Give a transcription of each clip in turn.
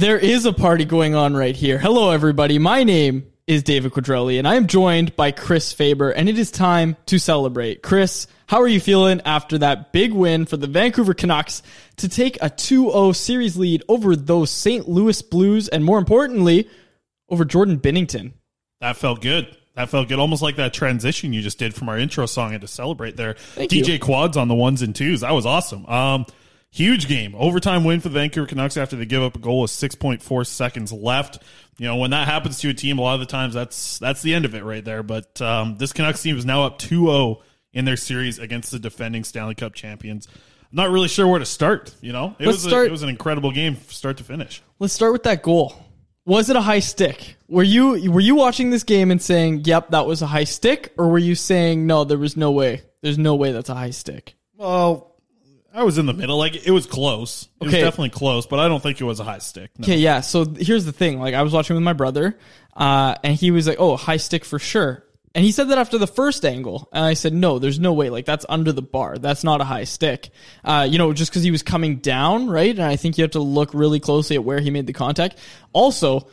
There is a party going on right here. Hello, everybody. My name is David Quadrelli, and I am joined by Chris Faber, and it is time to celebrate. Chris, how are you feeling after that big win for the Vancouver Canucks to take a 2 0 series lead over those St. Louis Blues, and more importantly, over Jordan Binnington? That felt good. That felt good. Almost like that transition you just did from our intro song and to celebrate there. Thank DJ you. Quads on the ones and twos. That was awesome. Um, huge game. Overtime win for the Vancouver Canucks after they give up a goal with 6.4 seconds left. You know, when that happens to a team, a lot of the times that's that's the end of it right there. But um, this Canucks team is now up 2-0 in their series against the defending Stanley Cup champions. I'm not really sure where to start, you know? It Let's was a, it was an incredible game start to finish. Let's start with that goal. Was it a high stick? Were you were you watching this game and saying, "Yep, that was a high stick," or were you saying, "No, there was no way. There's no way that's a high stick." Well, I was in the middle. Like it was close. It Okay. was definitely close, but I don't think it was a high stick. No. Okay, yeah. So here's the thing. Like I was watching with my brother, uh, and he was like, "Oh, high stick for sure." And he said that after the first angle, and I said, "No, there's no way. Like that's under the bar. That's not a high stick." Uh, you know, just because he was coming down, right? And I think you have to look really closely at where he made the contact. Also,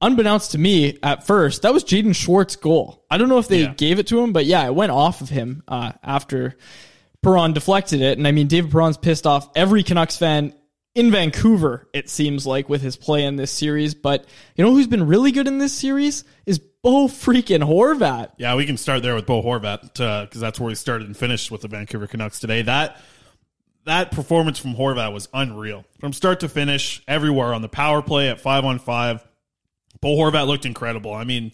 unbeknownst to me at first, that was Jaden Schwartz's goal. I don't know if they Yeah. gave it to him, but yeah, it went off of him uh, after Perron deflected it. And I mean, David Perron's pissed off every Canucks fan in Vancouver, it seems like, with his play in this series. But you know who's been really good in this series is Bo freaking Horvat. Yeah, we can start there with Bo Horvat uh, because that's where he started and finished with the Vancouver Canucks today. That that performance from Horvat was unreal from start to finish, everywhere on the power play at five on five. Bo Horvat looked incredible. I mean,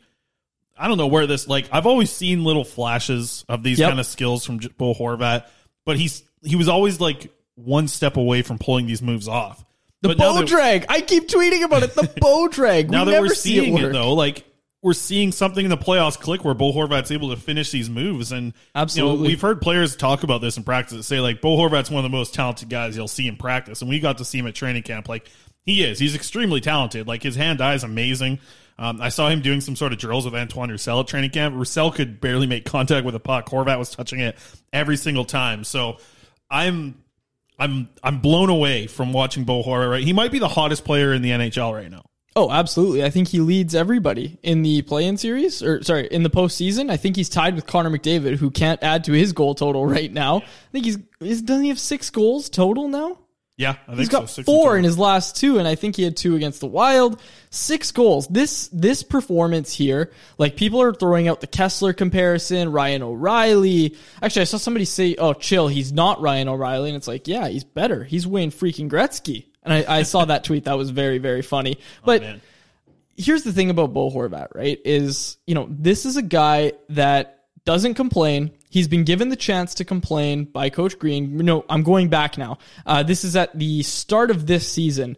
I don't know where this like. I've always seen little flashes of these Yep. kind of skills from Bo Horvat, but he's he was always like one step away from pulling these moves off. The But bow that- drag. I keep tweeting about it. The bow drag. now we that never we're see seeing it, it, though, like we're seeing something in the playoffs click where Bo Horvat's able to finish these moves, and You Absolutely. know, we've heard players talk about this in practice. Say like Bo Horvat's one of the most talented guys you'll see in practice, and we got to see him at training camp. Like he is, he's extremely talented. Like his hand eye is amazing. Um, I saw him doing some sort of drills with Antoine Roussel at training camp. Roussel could barely make contact with a puck. Horvat was touching it every single time. So I'm I'm I'm blown away from watching Bo Horvat. Right, he might be the hottest player in the NHL right now. Oh, absolutely. I think he leads everybody in the play-in series, or sorry, in the postseason. I think he's tied with Connor McDavid, who can't add to his goal total right now. I think he's doesn't he have six goals total now? Yeah, I think He's got so. Six four in his last two, and I think he had two against the Wild. Six goals. This this performance here, like people are throwing out the Kesler comparison, Ryan O'Reilly. Actually, I saw somebody say, "Oh, chill, he's not Ryan O'Reilly," and it's like, yeah, he's better. He's Wayne freaking Gretzky. And I, I saw that tweet. That was very very funny. Oh, but Oh, here's the thing about Bo Horvat, right? Is you know this is a guy that doesn't complain. He's been given the chance to complain by Coach Green. No, I'm going back now. Uh, this is at the start of this season.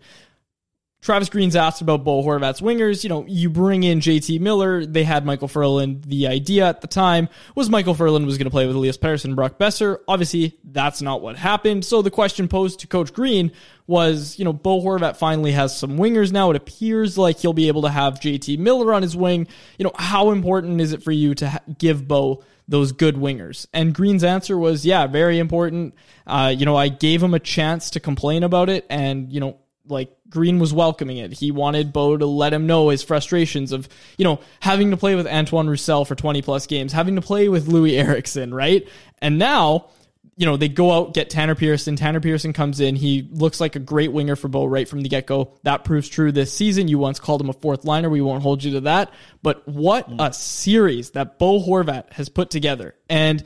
Travis Green's asked about Bo Horvat's wingers. You know, you bring in JT Miller. They had Micheal Ferland. The idea at the time was Micheal Ferland was going to play with Elias Pettersson and Brock Boeser. Obviously, that's not what happened. So the question posed to Coach Green was, you know, Bo Horvat finally has some wingers now. It appears like he'll be able to have JT Miller on his wing. You know, how important is it for you to ha- give Bo those good wingers? And Green's answer was, yeah, very important. Uh, you know, I gave him a chance to complain about it, and you know, like Green was welcoming it. He wanted Bo to let him know his frustrations of, you know, having to play with Antoine Roussel for 20 plus games, having to play with Loui Eriksson, right? And now, you know, they go out, get Tanner Pearson. Tanner Pearson comes in. He looks like a great winger for Bo right from the get go. That proves true this season. You once called him a fourth liner. We won't hold you to that. But what a series that Bo Horvat has put together. And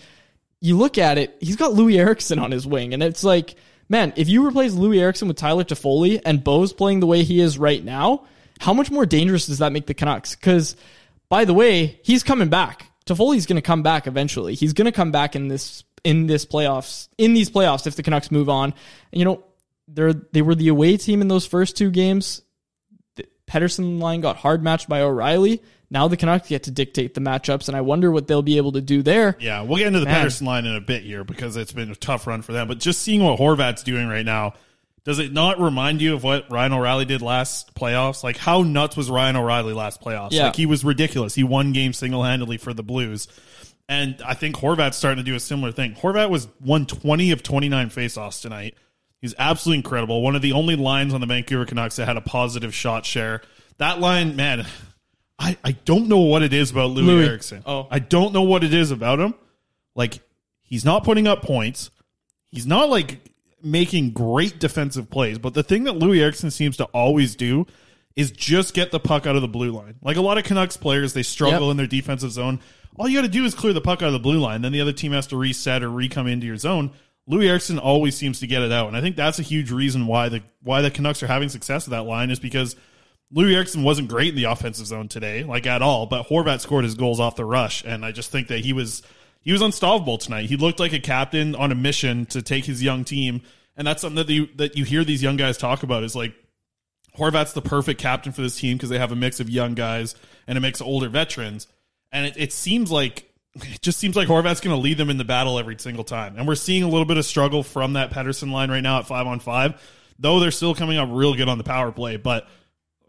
you look at it, he's got Loui Eriksson on his wing, and it's like, man, if you replace Loui Eriksson with Tyler Toffoli and Bo's playing the way he is right now, how much more dangerous does that make the Canucks? Because, by the way, he's coming back. Toffoli's going to come back eventually. He's going to come back in this in this playoffs in these playoffs if the Canucks move on. And, you know, they're they were the away team in those first two games. Pettersson line got hard matched by O'Reilly. Now the Canucks get to dictate the matchups, and I wonder what they'll be able to do there. Yeah, we'll get into the Man. Pettersson line in a bit here because it's been a tough run for them. But just seeing what Horvat's doing right now, does it not remind you of what Ryan O'Reilly did last playoffs? Like how nuts was Ryan O'Reilly last playoffs? Yeah. Like he was ridiculous. He won games single handedly for the Blues. And I think Horvat's starting to do a similar thing. Horvat was won 20 of 29 faceoffs tonight. He's absolutely incredible. One of the only lines on the Vancouver Canucks that had a positive shot share. That line, man, I, I don't know what it is about Loui, Loui. Eriksson. Oh. I don't know what it is about him. Like he's not putting up points. He's not like making great defensive plays. But the thing that Loui Eriksson seems to always do is just get the puck out of the blue line. Like a lot of Canucks players, they struggle Yep. in their defensive zone. All you got to do is clear the puck out of the blue line. Then the other team has to reset or re-come into your zone. Loui Eriksson always seems to get it out, and I think that's a huge reason why the why the Canucks are having success with that line is because Loui Eriksson wasn't great in the offensive zone today, like at all. But Horvat scored his goals off the rush, and I just think that he was he was unstoppable tonight. He looked like a captain on a mission to take his young team, and that's something that you that you hear these young guys talk about is like Horvat's the perfect captain for this team because they have a mix of young guys and a mix of older veterans. And it, it seems like it just seems like Horvat's going to lead them in the battle every single time. And we're seeing a little bit of struggle from that Pettersson line right now at five on five, though they're still coming up real good on the power play. But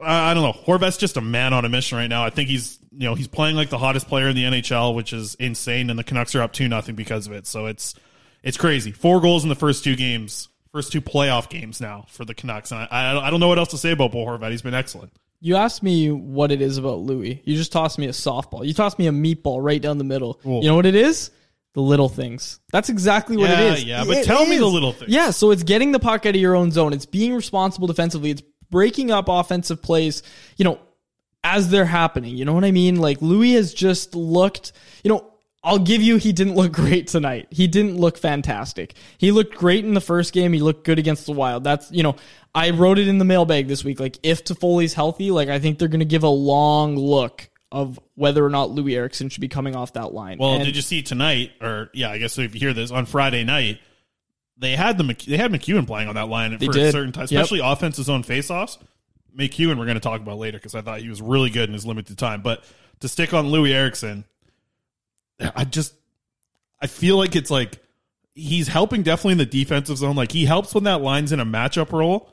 I don't know. Horvat's just a man on a mission right now. I think he's you know he's playing like the hottest player in the NHL, which is insane. And the Canucks are up two nothing because of it. So it's it's crazy. Four goals in the first two games, first two playoff games now for the Canucks. And I, I, don't know what else to say about Bo Horvat. He's been excellent. You asked me what it is about Loui. You just tossed me a softball. You tossed me a meatball right down the middle. Cool. You know what it is? The little things. That's exactly what Yeah, it is. yeah, but It tell me the little things. Yeah, so it's getting the puck out of your own zone. It's being responsible defensively. It's breaking up offensive plays, you know, as they're happening. You know what I mean? Like Loui has just looked, you know, I'll give you he didn't look great tonight. He didn't look fantastic. He looked great in the first game. He looked good against the Wild. That's, you know, I wrote it in the mailbag this week. Like if Toffoli's healthy, like I think they're going to give a long look of whether or not Loui Eriksson should be coming off that line. Well, And- did you see tonight? Or yeah, I guess if you hear this on Friday night, they had the they had MacEwen playing on that line They for a certain time, Yep. especially offensive zone faceoffs. MacEwen, we're going to talk about later because I thought he was really good in his limited time. But to stick on Loui Eriksson, I just I feel like it's like he's helping definitely in the defensive zone. Like he helps when that line's in a matchup role.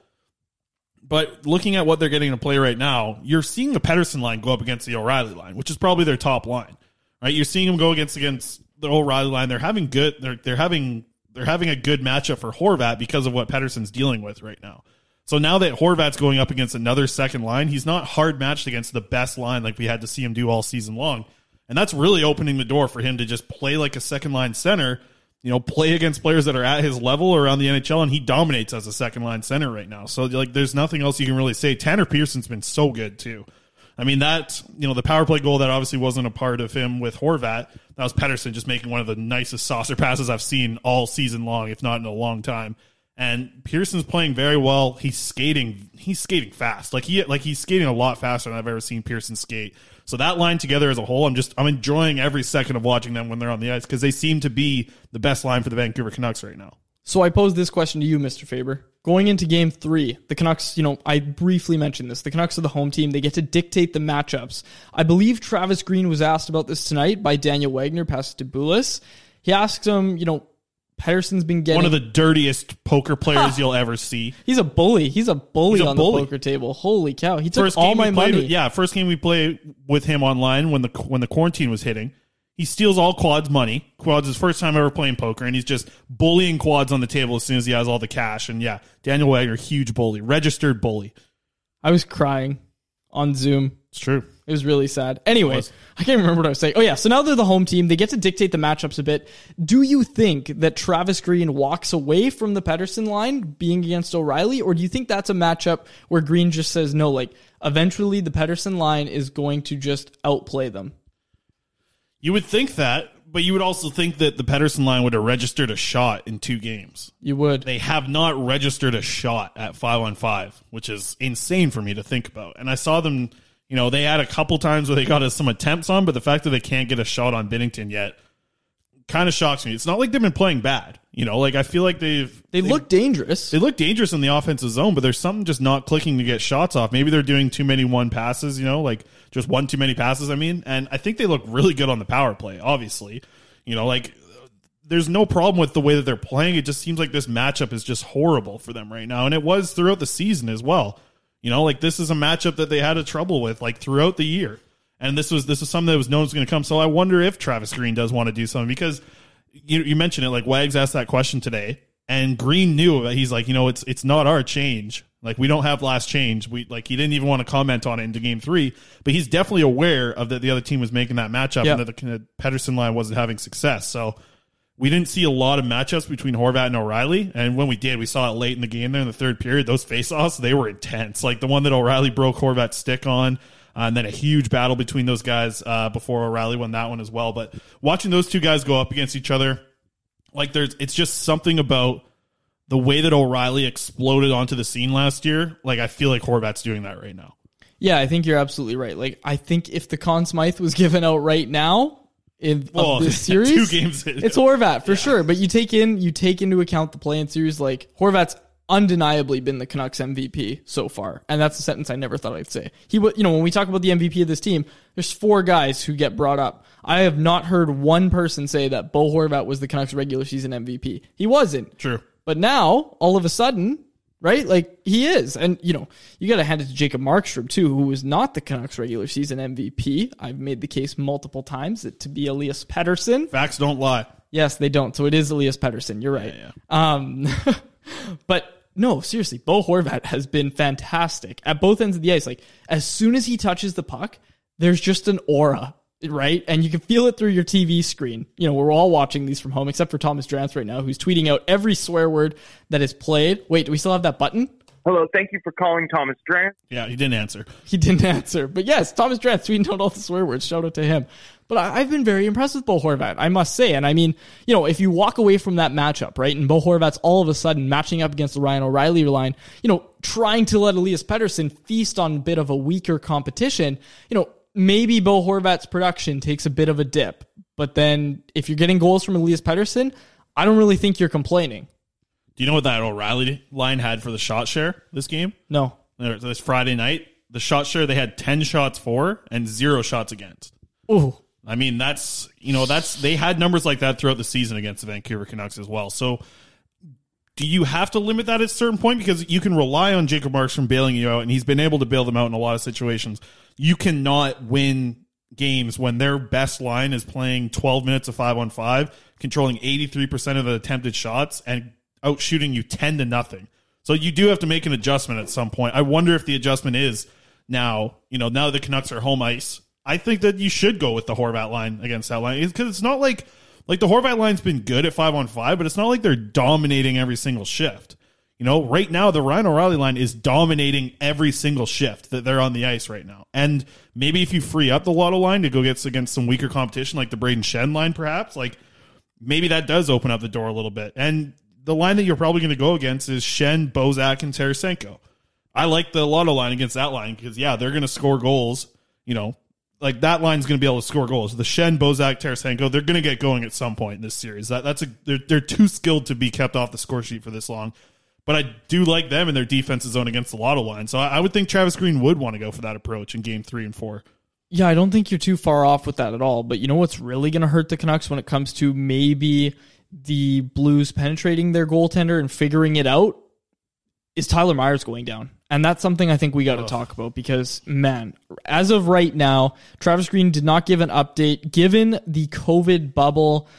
But looking at what they're getting to play right now, you're seeing the Pettersson line go up against the O'Reilly line, which is probably their top line. Right? You're seeing them go against against the O'Reilly line. They're having good they're they're having they're having a good matchup for Horvat because of what Pettersson's dealing with right now. So now that Horvat's going up against another second line, he's not hard matched against the best line like we had to see him do all season long. And that's really opening the door for him to just play like a second line center, you know, play against players that are at his level around the NHL, and he dominates as a second line center right now. So like there's nothing else you can really say. Tanner Pearson's been so good too. I mean that you know the power play goal that obviously wasn't a part of him with Horvat. That was Pettersson just making one of the nicest saucer passes I've seen all season long, if not in a long time. And Pearson's playing very well. He's skating. He's skating fast. Like he like he's skating a lot faster than I've ever seen Pearson skate. So that line together as a whole, I'm just I'm enjoying every second of watching them when they're on the ice because they seem to be the best line for the Vancouver Canucks right now. So I pose this question to you, Mr. Faber. Going into game three, the Canucks, you know, I briefly mentioned this. The Canucks are the home team. They get to dictate the matchups. I believe Travis Green was asked about this tonight by Daniel Wagner, past to Bulis. He asked him, you know, Pettersson's been getting One of the dirtiest poker players ah. you'll ever see. He's a bully. He's a bully He's a on bully. the poker table. Holy cow. He took First all my money. with- yeah, first game we played with him online when the when the quarantine was hitting. He steals all Quad's money. Quad's his first time ever playing poker, and he's just bullying Quads on the table as soon as he has all the cash. And yeah, Daniel Wagner, huge bully, registered bully. I was crying on Zoom. It's true. It was really sad. Anyways. I can't remember what I was saying. Oh yeah, so now they're the home team. They get to dictate the matchups a bit. Do you think that Travis Green walks away from the Pettersson line being against O'Reilly, or do you think that's a matchup where Green just says no? Like eventually, the Pettersson line is going to just outplay them. You would think that, but you would also think that the Pettersson line would have registered a shot in two games. You would. They have not registered a shot at five on five, which is insane for me to think about. And I saw them, you know, they had a couple times where they got us some attempts on, but the fact that they can't get a shot on Binnington yet, kind of shocks me. It's not like they've been playing bad. You know, like I feel like they've They look dangerous. they look dangerous in the offensive zone, but there's something just not clicking to get shots off. Maybe they're doing too many one passes, you know, like just one too many passes, I mean. And I think they look really good on the power play, obviously. You know, like there's no problem with the way that they're playing. It just seems like this matchup is just horrible for them right now. And it was throughout the season as well. You know, like this is a matchup that they had a trouble with like throughout the year. And this was this was something that was known was going to come. So I wonder if Travis Green does want to do something because you you mentioned it like Wags asked that question today and Green knew that he's like, you know, it's it's not our change. Like we don't have last change. We like he didn't even want to comment on it into game three, but he's definitely aware of that the other team was making that matchup Yeah. and that the the Pettersson line wasn't having success. So we didn't see a lot of matchups between Horvat and O'Reilly, and when we did, we saw it late in the game there in the third period. Those faceoffs, they were intense. Like the one that O'Reilly broke Horvat's stick on, uh, and then a huge battle between those guys uh, before O'Reilly won that one as well. But watching those two guys go up against each other, like there's, it's just something about the way that O'Reilly exploded onto the scene last year. Like I feel like Horvat's doing that right now. Yeah, I think you're absolutely right. Like, I think if the Conn Smythe was given out right now in Well, of this series, two games in. it's Horvat for sure. But you take in you take into account the play-in series. Like Horvat's undeniably been the Canucks MVP so far, and that's a sentence I never thought I'd say. He, you know, when we talk about the MVP of this team, there's four guys who get brought up. I have not heard one person say that Bo Horvat was the Canucks regular season MVP. He wasn't. True. But now, all of a sudden, right? Like he is. And, you know, you got to hand it to Jacob Markstrom, too, who was not the Canucks regular season MVP. I've made the case multiple times that to be Elias Pettersson. Facts don't lie. Yes, they don't. So it is Elias Pettersson. You're right. Yeah. Um, but no, seriously, Bo Horvat has been fantastic at both ends of the ice. Like as soon as he touches the puck, there's just an aura, right? And you can feel it through your TV screen. You know, we're all watching these from home, except for Thomas Drance right now, who's tweeting out every swear word that is played. Wait, do we still have that button? Hello, thank you for calling Thomas Drance. Yeah, he didn't answer. He didn't answer. But yes, Thomas Drance tweeting out all the swear words. Shout out to him. But I, I've been very impressed with Bo Horvat, I must say. And I mean, you know, if you walk away from that matchup, right, and Bo Horvat's all of a sudden matching up against the Ryan O'Reilly line, you know, trying to let Elias Pettersson feast on a bit of a weaker competition, you know, maybe Bo Horvat's production takes a bit of a dip. But then if you're getting goals from Elias Pettersson, I don't really think you're complaining. Do you know what that O'Reilly line had for the shot share this game? No. This Friday night, the shot share they had ten shots for and zero shots against. Ooh. I mean, that's you know that's they had numbers like that throughout the season against the Vancouver Canucks as well. So, do you have to limit that at a certain point because you can rely on Jacob Markstrom bailing you out, and he's been able to bail them out in a lot of situations. You cannot win games when their best line is playing 12 minutes of five on five, controlling 83% of the attempted shots, and out shooting you 10 to nothing. So you do have to make an adjustment at some point. I wonder if the adjustment is now, you know, now the Canucks are home ice. I think that you should go with the Horvat line against that line because it's not like like the Horvat line's been good at five on five, but it's not like they're dominating every single shift. You know, right now the Ryan O'Reilly line is dominating every single shift that they're on the ice right now. And maybe if you free up the Lotto line to go get against some weaker competition like the Brayden Schenn line, perhaps like maybe that does open up the door a little bit. And the line that you're probably going to go against is Shen, Bozak, and Tarasenko. I like the Lotto line against that line because yeah, they're going to score goals. You know, like that line's going to be able to score goals. The Schenn, Bozak, Tarasenko, they're going to get going at some point in this series. That that's a they're they're too skilled to be kept off the score sheet for this long. But I do like them in their defensive zone against the Lotto line. So I, I would think Travis Green would want to go for that approach in game three and four. Yeah, I don't think you're too far off with that at all. But you know what's really going to hurt the Canucks when it comes to maybe the Blues penetrating their goaltender and figuring it out is Tyler Myers going down. And that's something I think we got to talk about because, man, as of right now, Travis Green did not give an update. Given the COVID bubble,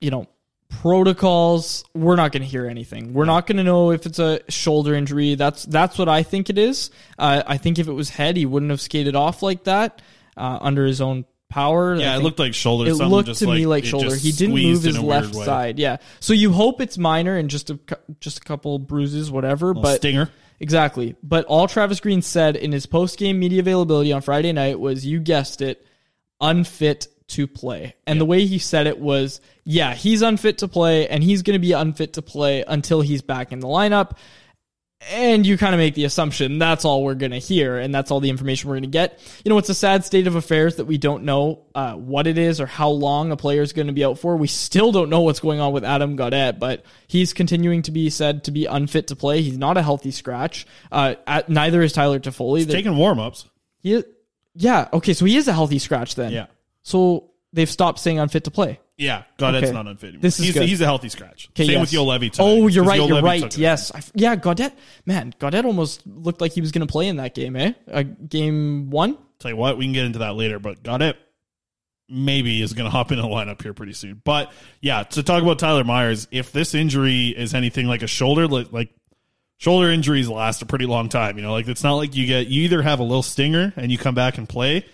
you know, protocols, we're not going to hear anything. We're not going to know if it's a shoulder injury. That's that's what I think it is. Uh, I think if it was head, he wouldn't have skated off like that uh, under his own power. Yeah, it looked like shoulder. it looked to me like shoulder. He didn't move his left side. Yeah. So you hope it's minor and just a just a couple bruises, whatever. But stinger. Exactly. But all Travis Green said in his post game media availability on Friday night was, "You guessed it, unfit to play." And the way he said it was, "Yeah, he's unfit to play, and he's going to be unfit to play until he's back in the lineup." And you kind of make the assumption that's all we're going to hear and that's all the information we're going to get. You know, it's a sad state of affairs that we don't know uh, what it is or how long a player is going to be out for. We still don't know what's going on with Adam Gaudette, but he's continuing to be said to be unfit to play. He's not a healthy scratch. Uh, at, neither is Tyler Toffoli. They're- Taking warm ups. yeah, okay, so he is a healthy scratch then. Yeah. So they've stopped saying unfit to play. Yeah, Gaudette's Okay. not unfit. Anymore. This is he's, good. he's a healthy scratch. Okay, Same yes. with Juolevi. Oh, you're right. Yo You're Levy right. Yes. I yeah, Gaudette. Man, Gaudette almost looked like he was going to play in that game, eh? Uh, game one? Tell you what, we can get into that later, but Gaudette maybe is going to hop in the lineup here pretty soon. But yeah, to talk about Tyler Myers, if this injury is anything like a shoulder, like, like shoulder injuries last a pretty long time. You know, like it's not like you get you either have a little stinger and you come back and play,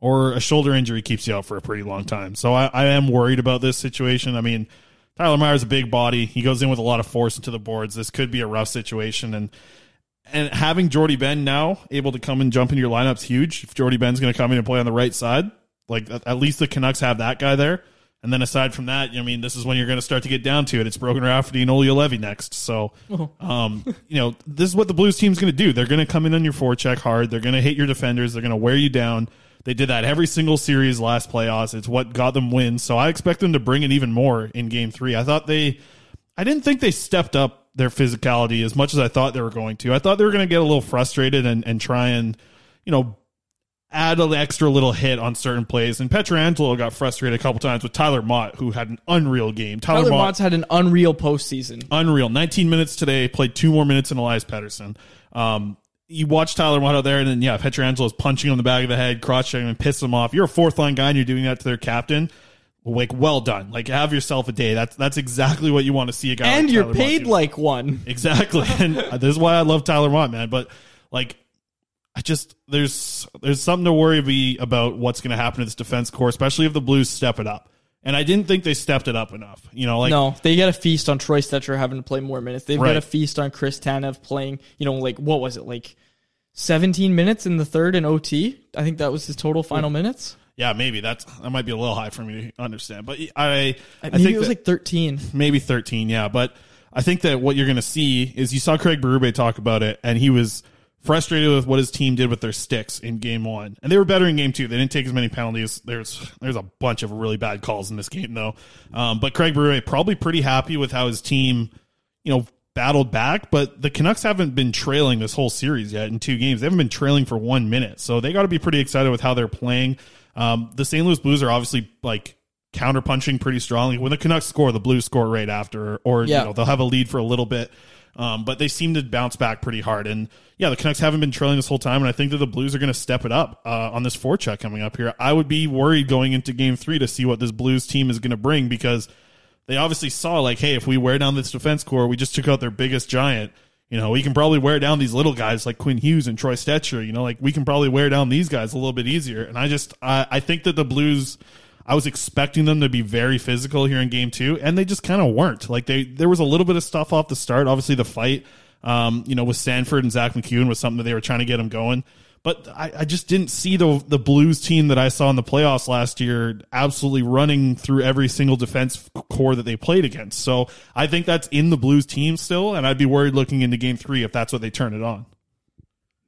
or a shoulder injury keeps you out for a pretty long time. So I, I am worried about this situation. I mean, Tyler Myers is a big body. He goes in with a lot of force into the boards. This could be a rough situation and and having Jordie Benn now able to come and jump into your lineup's huge. If Jordie Benn's going to come in and play on the right side, like at least the Canucks have that guy there. And then aside from that, I mean, this is when you're going to start to get down to it. It's Brogan Rafferty and Olli Juolevi next. So, um, you know, this is what the Blues team's going to do. They're going to come in on your forecheck hard. They're going to hit your defenders. They're going to wear you down. They did that every single series last playoffs. It's what got them wins. So I expect them to bring it even more in game three. I thought they, I didn't think they stepped up their physicality as much as I thought they were going to. I thought they were going to get a little frustrated and, and try and, you know, add an extra little hit on certain plays. And Pietrangelo got frustrated a couple times with Tyler Motte, who had an unreal game. Tyler, Tyler Motte, Motte's had an unreal postseason. unreal. 19 minutes today, played two more minutes than Elias Pettersson. Um, you watch Tyler Motte out there, and then, yeah, Pietrangelo's punching him in the back of the head, crotch checking him, and piss him off. You're a fourth line guy, and you're doing that to their captain. Like, well done. Like, have yourself a day. That's that's exactly what you want to see a guy. And like you're Tyler paid like one. Exactly. And this is why I love Tyler Motte, man. But like I just there's there's something to worry be about what's gonna happen to this defense core, especially if the Blues step it up. And I didn't think they stepped it up enough. You know, like no, they got a feast on Troy Stecher having to play more minutes. They've Right. got a feast on Chris Tanev playing, you know, like, what was it, like 17 minutes in the third in OT? I think that was his total final minutes. yeah, maybe that's that might be a little high for me to understand. But I I, uh, Maybe think it was like 13. maybe 13 yeah but i think that what you're going to see is you saw craig berube talk about it and he was frustrated with what his team did with their sticks in game one. And they were better in game two. They didn't take as many penalties. There's there's a bunch of really bad calls in this game though. Um, but craig berube probably pretty happy with how his team you know battled back. But the canucks haven't been trailing this whole series yet in two games. They haven't been trailing for one minute. So they got to be pretty excited with how they're playing. Um, the st louis blues are obviously like counterpunching pretty strongly. When the Canucks score, the Blues score right after, or Yeah. you know they'll have a lead for a little bit, um, but they seem to bounce back pretty hard. And yeah, the Canucks haven't been trailing this whole time, and I think that the Blues are going to step it up uh, on this forecheck coming up here. I would be worried going into Game Three to see what this Blues team is going to bring because they obviously saw like, hey, if we wear down this defense core, we just took out their biggest giant. You know, we can probably wear down these little guys like Quinn Hughes and Troy Stecher. You know, like we can probably wear down these guys a little bit easier. And I just, I, I think that the Blues, I was expecting them to be very physical here in game two, and they just kind of weren't. Like they, there was a little bit of stuff off the start. Obviously, the fight, um, you know, with Sanford and Zack MacEwen was something that they were trying to get him going. But I, I just didn't see the the Blues team that I saw in the playoffs last year absolutely running through every single defense core that they played against. So I think that's in the Blues team still, and I'd be worried looking into Game Three if that's what they turn it on.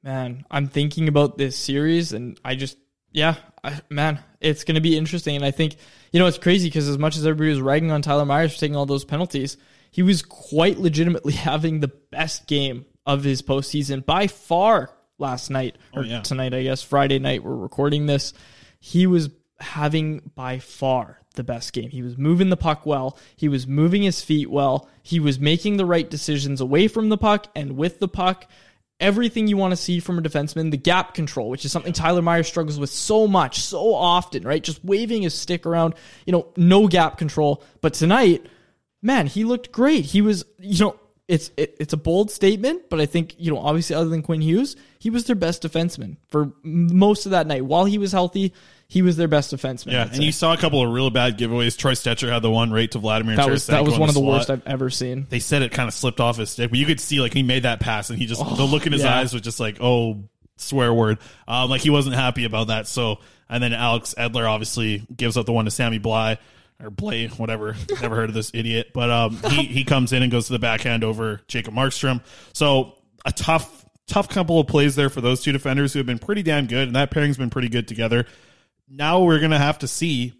Man, I'm thinking about this series and I just, yeah, I, man, it's going to be interesting. And I think, you know, it's crazy because as much as everybody was ragging on Tyler Myers for taking all those penalties, he was quite legitimately having the best game of his postseason by far last night oh, or Oh, yeah. tonight, I guess, Friday night. We're recording this. He was having by far the best game. He was moving the puck well. He was moving his feet well. He was making the right decisions away from the puck and with the puck. Everything you want to see from a defenseman, the gap control, which is something Tyler Myers struggles with so much, so often, right? Just waving his stick around, you know, no gap control. But tonight, man, he looked great. He was, you know, it's it, it's a bold statement, but I think you know, obviously, other than Quinn Hughes, he was their best defenseman for most of that night. While he was healthy, he was their best defenseman. Yeah, I'd and say. you saw a couple of real bad giveaways. Troy Stecher had the one right to Vladimir. that was that was one of the slot. worst I've ever seen. they said it kind of slipped off his stick, but you could see like he made that pass and he just the look in his yeah. eyes was just like, oh, swear word. Um, like he wasn't happy about that. So and then Alex Edler obviously gives up the one to Sammy Blais or Blay, whatever. Never heard of this idiot, but um, he he comes in and goes to the backhand over Jacob Markstrom. So a tough, tough couple of plays there for those two defenders who have been pretty damn good, and that pairing's been pretty good together. Now we're gonna have to see,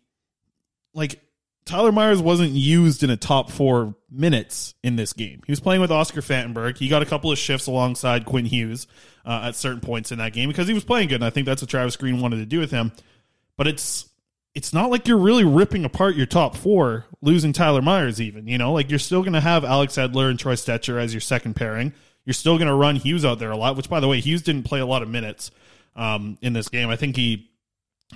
like Tyler Myers wasn't used in a top four minutes in this game. He was playing with Oskar Fantenberg. He got a couple of shifts alongside Quinn Hughes uh, at certain points in that game because he was playing good, and I think that's what Travis Green wanted to do with him. But it's it's not like you're really ripping apart your top four, losing Tyler Myers. Even you know, like you're still going to have Alex Edler and Troy Stecher as your second pairing. You're still going to run Hughes out there a lot. Which, by the way, Hughes didn't play a lot of minutes um, in this game. I think he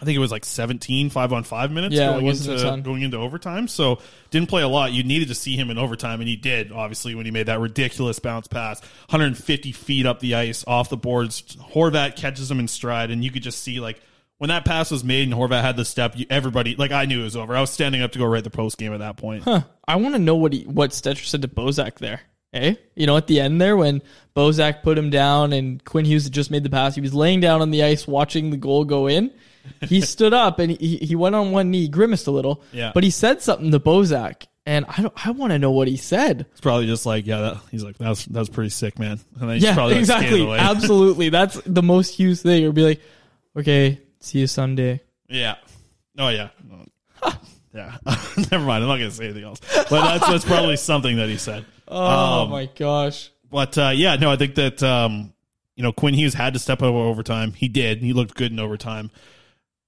I think it was like 17 five on five minutes Yeah, going into going into overtime. So didn't play a lot. You needed to see him in overtime, and he did. Obviously, when he made that ridiculous bounce pass, 150 feet up the ice off the boards, Horvat catches him in stride, and you could just see like when that pass was made and Horvat had the step. Everybody like I knew it was over. I was standing up to go write the post game at that point. Huh. I want to know what he, what Stecher said to Bozak there. Eh? You know, at the end there when Bozak put him down and Quinn Hughes had just made the pass, he was laying down on the ice watching the goal go in. He stood up and he, he went on one knee, grimaced a little. Yeah. But he said something to Bozak, and I don't, I want to know what he said. It's probably just like yeah. That, he's like that's that's pretty sick, man. And then he's Yeah, probably like, exactly. Absolutely. That's the most Hughes thing. Or be like, okay, see you Sunday. Yeah. Oh yeah. yeah. Never mind. I'm not gonna say anything else. But that's that's probably something that he said. Oh Um, my gosh. But uh, yeah, no, I think that um, you know Quinn Hughes had to step up overtime. He did. He looked good in overtime.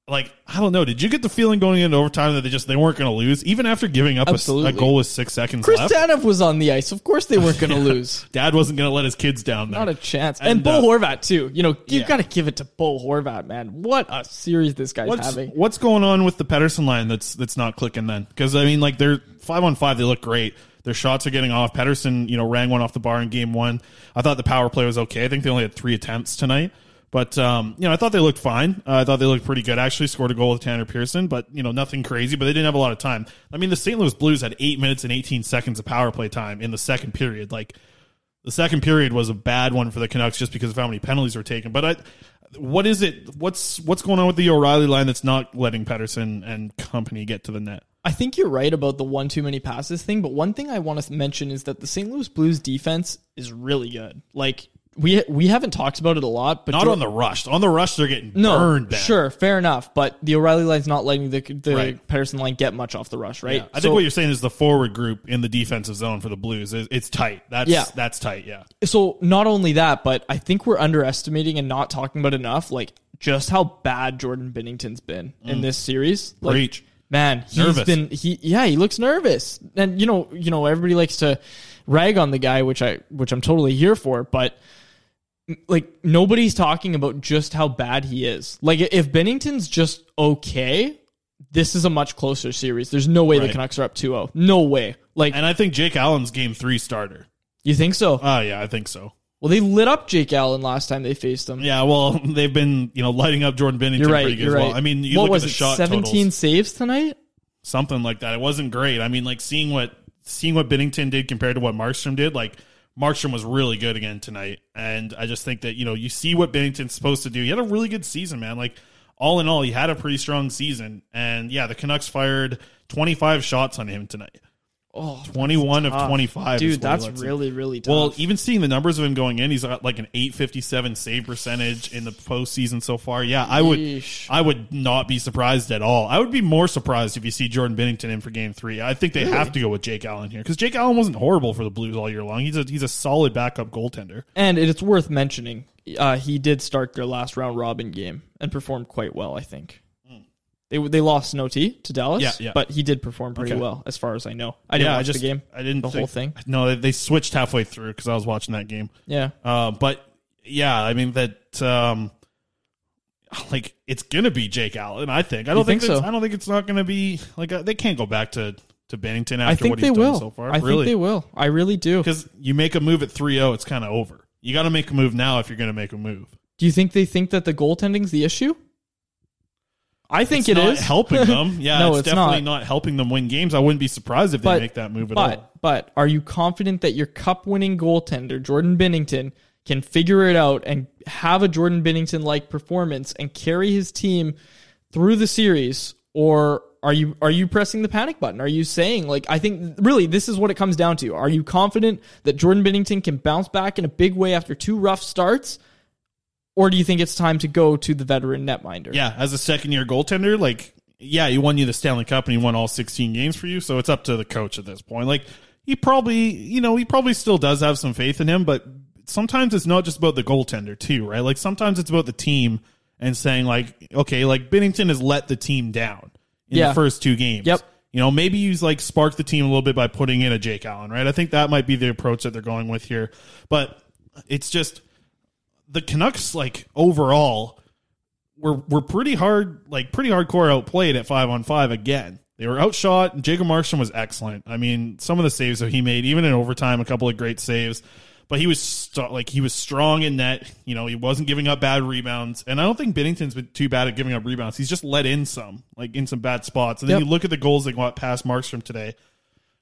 Like I don't know, did you get the feeling going into overtime that they just they weren't going to lose, even after giving up a, a goal with six seconds Chris left? Tanev was on the ice. Of course they weren't going to lose. Dad wasn't going to let his kids down. There. Not a chance. And, And, Bo uh, Horvat too. You know, you've yeah. got to give it to Bo Horvat, man. What a series this guy's What's having. what's going on with the Pettersson line that's that's not clicking then? Because I mean, like they're five on five, they look great. Their shots are getting off. Pettersson, you know, rang one off the bar in game one. I thought the power play was okay. I think they only had three attempts tonight, but um, you know, I thought they looked fine. Uh, I thought they looked pretty good. Actually, scored a goal with Tanner Pearson, but you know, nothing crazy. But they didn't have a lot of time. I mean, the St. Louis Blues had eight minutes and eighteen seconds of power play time in the second period. Like the second period was a bad one for the Canucks just because of how many penalties were taken. But I, what is it? What's what's going on with the O'Reilly line that's not letting Pettersson and company get to the net? I think you're right about the one too many passes thing, but one thing I want to mention is that the St. Louis Blues defense is really good. Like we we haven't talked about it a lot, but Not on the rush. On the rush, they're getting no, burned. Ben. sure, fair enough. But the O'Reilly line's not letting the the Right. Pettersson line get much off the rush, right? I think what you're saying is the forward group in the defensive zone for the Blues is it's tight. That's Yeah. that's tight. Yeah. so not only that, but I think we're underestimating and not talking about enough, like just how bad Jordan Binnington's been in mm. this series. Like, Preach. man, he's Nervous. been he yeah he looks nervous, and you know you know everybody likes to rag on the guy, which I which I'm totally here for, but like nobody's talking about just how bad he is. Like if Binnington's just okay. This is a much closer series. There's no way the Right. Canucks are up 2-0. No way. Like, And I think Jake Allen's game three starter. you think so? Oh yeah, I think so. Well, they lit up Jake Allen last time they faced him. Yeah, well, they've been you know lighting up Jordan Binnington right. pretty good You're as well. right. I mean, you what look was at the it? shot 17 totals. saves tonight. something like that. It wasn't great. I mean, like seeing what seeing what Binnington did compared to what Markstrom did, like Markstrom was really good again tonight. And I just think that, you know, you see what Binnington's supposed to do. He had a really good season, man. Like all in all, he had a pretty strong season. And yeah, the Canucks fired 25 shots on him tonight. Oh, 21 of tough. 25. dude, that's really really tough. Well, even seeing the numbers of him going in, he's got like an 857 save percentage in the postseason so far. Yeah, I would, Yeesh. I would not be surprised at all. I would be more surprised if you see Jordan Binnington in for Game Three. I think they have to go with Jake Allen here because Jake Allen wasn't horrible for the Blues all year long. He's a he's a solid backup goaltender. and it's worth mentioning, uh, he did start their last round robin game and performed quite well. I think they they lost an OT to Dallas. Yeah, yeah. but he did perform pretty Okay. well as far as I know. I didn't yeah, watch I just the game, I didn't the think- whole thing. No, they, they switched halfway through because I was watching that game. Yeah, Uh, but yeah, I mean that um, like it's gonna be Jake Allen. I think. I don't think it's, so? I don't think it's not gonna be like uh, they can't go back to to Binnington after I think what they he's will. done so far. I really, think they will. I really do. because you make a move at 3-0, it's kind of over. You got to make a move now if you're going to make a move. Do you think they think that the goaltending's the issue? I think it's it not is helping them. Yeah, No, it's, it's definitely not. not. helping them win games. I wouldn't be surprised if they But- make that move at But all. but are you confident that your cup winning goaltender Jordan Binnington can figure it out and have a Jordan Binnington like performance and carry his team through the series or are you are you pressing the panic button? Are you saying like I think really this is what it comes down to. Are you confident that Jordan Binnington can bounce back in a big way after two rough starts? Or do you think it's time to go to the veteran netminder? Yeah, as a second year goaltender, like yeah, he won you the Stanley Cup and he won all 16 games for you, so it's up to the coach at this point. Like he probably, you know, he probably still does have some faith in him, but sometimes it's not just about the goaltender too, right? Like sometimes it's about the team and saying like, okay, like Binnington has let the team down in Yeah. the first two games. Yep. You know, maybe he's like sparked the team a little bit by putting in a Jake Allen, right? I think that might be the approach that they're going with here. But it's just the Canucks, like overall, were were pretty hard, like pretty hardcore outplayed at five on five again. They were outshot. And Jacob Markstrom was excellent. I mean, some of the saves that he made, even in overtime, a couple of great saves. But he was st- like he was strong in net. You know, he wasn't giving up bad rebounds, and I don't think Binnington's been too bad at giving up rebounds. He's just let in some, like in some bad spots. And then Yep. you look at the goals that got past Markstrom today.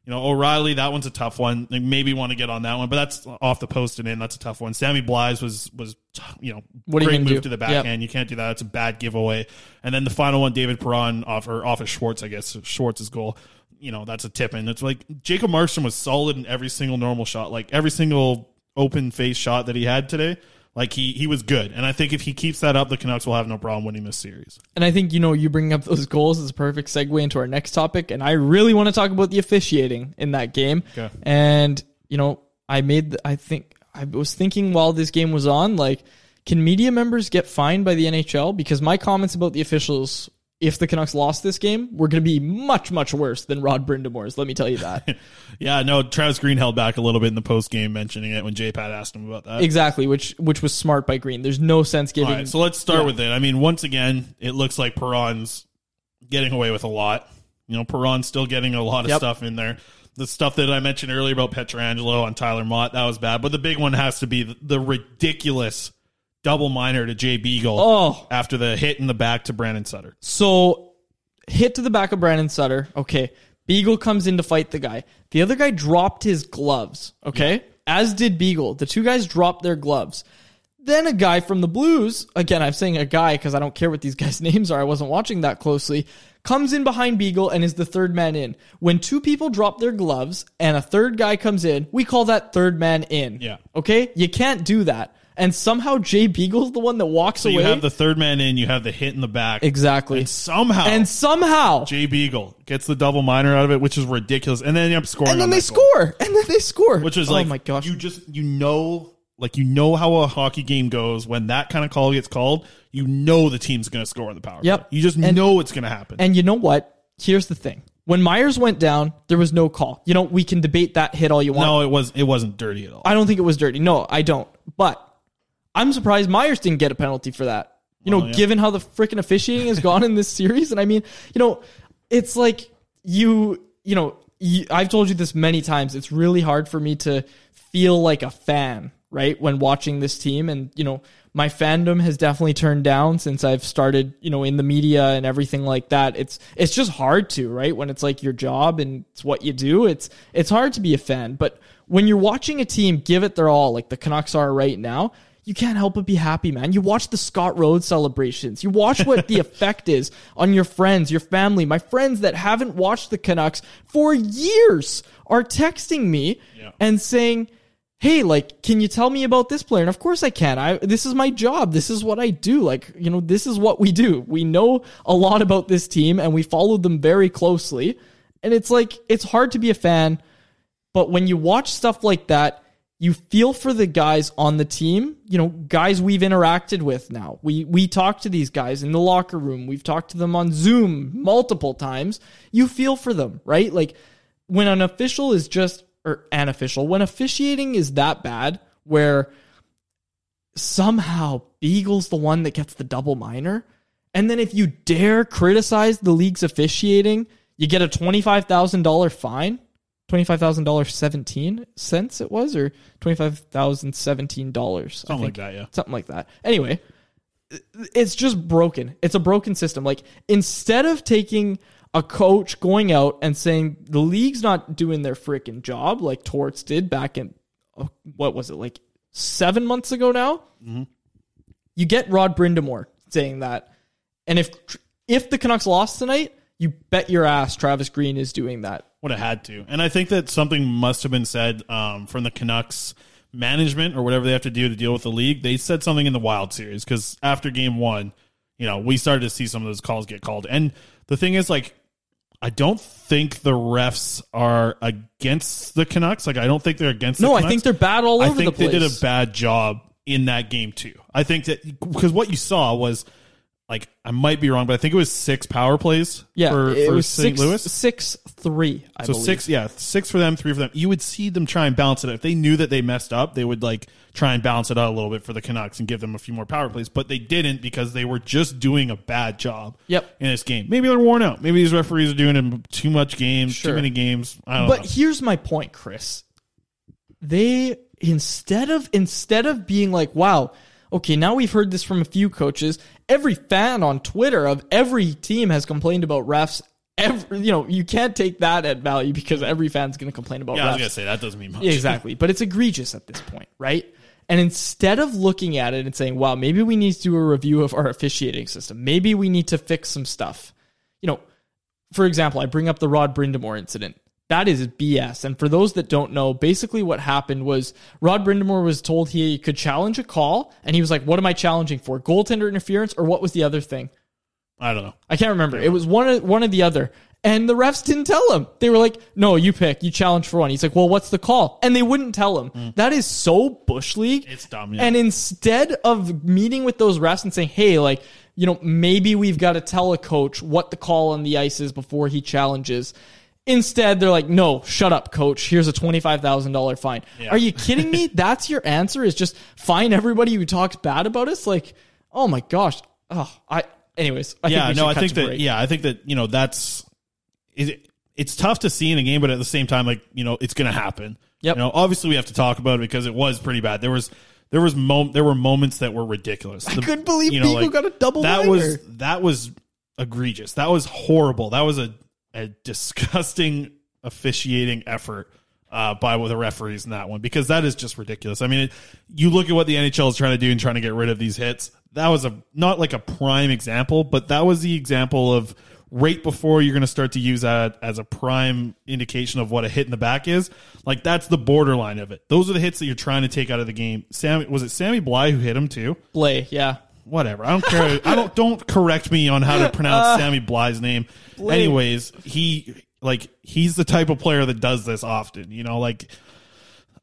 You know, O'Reilly, that one's a tough one. Like, maybe want to get on that one, but that's off the post and in. That's a tough one. Sammy Blyes was was you know What great move do? to the Yep. backhand. You can't do that. It's a bad giveaway. And then the final one, David Perron off or off of Schwartz, I guess Schwartz's goal. You know, that's a tip in. It's like Jacob Markstrom was solid in every single normal shot, like every single open face shot that he had today. Like he he was good, and I think if he keeps that up, the Canucks will have no problem winning this series. And I think, you know, you bringing up those goals is a perfect segue into our next topic. And I really want to talk about the officiating in that game. Okay. And, you know, I made, the, I think, I was thinking while this game was on, like, can media members get fined by the NHL? Because my comments about the officials, if the Canucks lost this game, we're going to be much, much worse than Rod Brind'Amour's. Let me tell you that. Yeah, no, Travis Green held back a little bit in the post game, mentioning it when J Pat asked him about that. exactly, which which was smart by Green. There's no sense giving. right, so let's start Yeah. with it. I mean, once again, it looks like Perron's getting away with a lot. You know, Perron's still getting a lot of Yep. stuff in there. The stuff that I mentioned earlier about Pietrangelo on Tyler Motte, that was bad. But the big one has to be the, the ridiculous double minor to Jay Beagle Oh. after the hit in the back to Brandon Sutter. So hit to the back of Brandon Sutter. Okay. Beagle comes in to fight the guy. The other guy dropped his gloves. Okay. As did Beagle. The two guys dropped their gloves. Then a guy from the Blues, again, I'm saying a guy because I don't care what these guys' names are. I wasn't watching that closely. Comes in behind Beagle and is the third man in. When two people drop their gloves and a third guy comes in, we call that third man in. Yeah. Okay? You can't do that. And somehow Jay Beagle's the one that walks So away. you have the third man in, you have the hit in the back. exactly. And somehow and somehow Jay Beagle gets the double minor out of it, which is ridiculous. And then you up scoring and then they that goal. score, and then they score. which is oh like my gosh, you just you know like you know how a hockey game goes when that kind of call gets called you know the team's going to score on the power Yep. play. you just And- know it's going to happen and you know what? Here's the thing: when Myers went down, there was no call. You know, we can debate that hit all you want. no it was it wasn't dirty at all I don't think it was dirty. No, I don't. But I'm surprised Myers didn't get a penalty for that. You know, oh, yeah. given how the freaking officiating has gone in this series, and I mean, you know, it's like you, you know, you, I've told you this many times. It's really hard for me to feel like a fan, right, when watching this team, and you know, my fandom has definitely turned down since I've started, you know, in the media and everything like that. It's it's just hard to, right, when it's like your job and it's what you do. It's it's hard to be a fan, but when you're watching a team give it their all, like the Canucks are right now, you can't help but be happy, man. You watch the Scott Rhodes celebrations. You watch what the effect is on your friends, your family. My friends that haven't watched the Canucks for years are texting me and saying, Hey, like, can you tell me about this player? And of course I can. I this is my job. This is what I do. Like, you know, this is what we do. We know a lot about this team and we follow them very closely. And it's like it's hard to be a fan but when you watch stuff like that, you feel for the guys on the team, you know, guys we've interacted with now. We we talk to these guys in the locker room. We've talked to them on Zoom multiple times. You feel for them, right? Like when an official is just or an official, when officiating is that bad where somehow Beagle's the one that gets the double minor, and then if you dare criticize the league's officiating, you get a $25,000 fine $25,000 17 cents it was or $25,017 something like that yeah. Something like that. Anyway it's just broken. It's a broken system. Like instead of taking a coach going out and saying the league's not doing their freaking job like Torts did back in oh, what was it like 7 months ago now mm-hmm. you get Rod Brind'Amour saying that. And if if the Canucks lost tonight you bet your ass Travis Green is doing that. Would have had to. And I think that something must have been said um, from the Canucks management or whatever they have to do to deal with the league. They said something in the Wild series because after game one, you know, we started to see some of those calls get called. And the thing is, like, I don't think the refs are against the Canucks. Like, I don't think they're against. No, the I think they're bad all over I think the place. they did a bad job in that game too. I think that because what you saw was like I might be wrong, but I think it was six power plays. Yeah, for, it for was St. six, Louis. six three. I So believe. six, yeah, six for them, three for them. You would see them try and balance it. out. If they knew that they messed up, they would like try and balance it out a little bit for the Canucks and give them a few more power plays. But they didn't because they were just doing a bad job. Yep. in this game. Maybe they're worn out. Maybe these referees are doing too much games, Sure. too many games. I don't But know. here's my point, Chris. They instead of instead of being like, "Wow, okay, now we've heard this from a few coaches. Every fan on Twitter of every team has complained about refs. Every, you know, you can't take that at value because every fan's going to complain about Yeah, I refs. was gonna say that doesn't mean much. Yeah, exactly. But it's egregious at this point, right? And instead of looking at it and saying, wow, maybe we need to do a review of our officiating system, maybe we need to fix some stuff. You know, for example, I bring up the Rod Brind'Amour incident. That is BS. And for those that don't know, basically what happened was Rod Brind'Amour was told he could challenge a call, and he was like, What am I challenging for? Goaltender interference, or what was the other thing? I don't know. I can't remember. It was one of one of the other. And the refs didn't tell him. They were like, "No, you pick. You challenge for one." He's like, "Well, what's the call?" And they wouldn't tell him. That is so bush league. Mm. It's dumb, yeah. And instead of meeting with those refs and saying, "Hey, like, you know, maybe we've got to tell a coach what the call on the ice is before he challenges." Instead, they're like, "No, shut up, coach. Here's a twenty-five thousand dollar fine." Are you kidding me? That's your answer? Is just fine everybody who talks bad about us? Like, oh my gosh. Oh, I. Anyways, I yeah, no, I think that break. yeah, I think that you know that's it, it's tough to see in a game, but at the same time, like you know, it's going to happen. Yep. You know, obviously we have to talk about it because it was pretty bad. There was there was mom- there were moments that were ridiculous. I couldn't believe Beagle got a double That was that was egregious. That was horrible. That was a a disgusting officiating effort. Uh, by the referees in that one because that is just ridiculous. I mean, it, you look at what the NHL is trying to do and trying to get rid of these hits. That was a not like a prime example, but that was the example of right before you're going to start to use that as a prime indication of what a hit in the back is. Like that's the borderline of it. Those are the hits that you're trying to take out of the game. Sam was it Sammy Bly who hit him too? Blais, yeah. Whatever. I don't care. I don't don't correct me on how to pronounce Uh, Sammy Bly's name. Anyways, he like he's the type of player that does this often. You know, like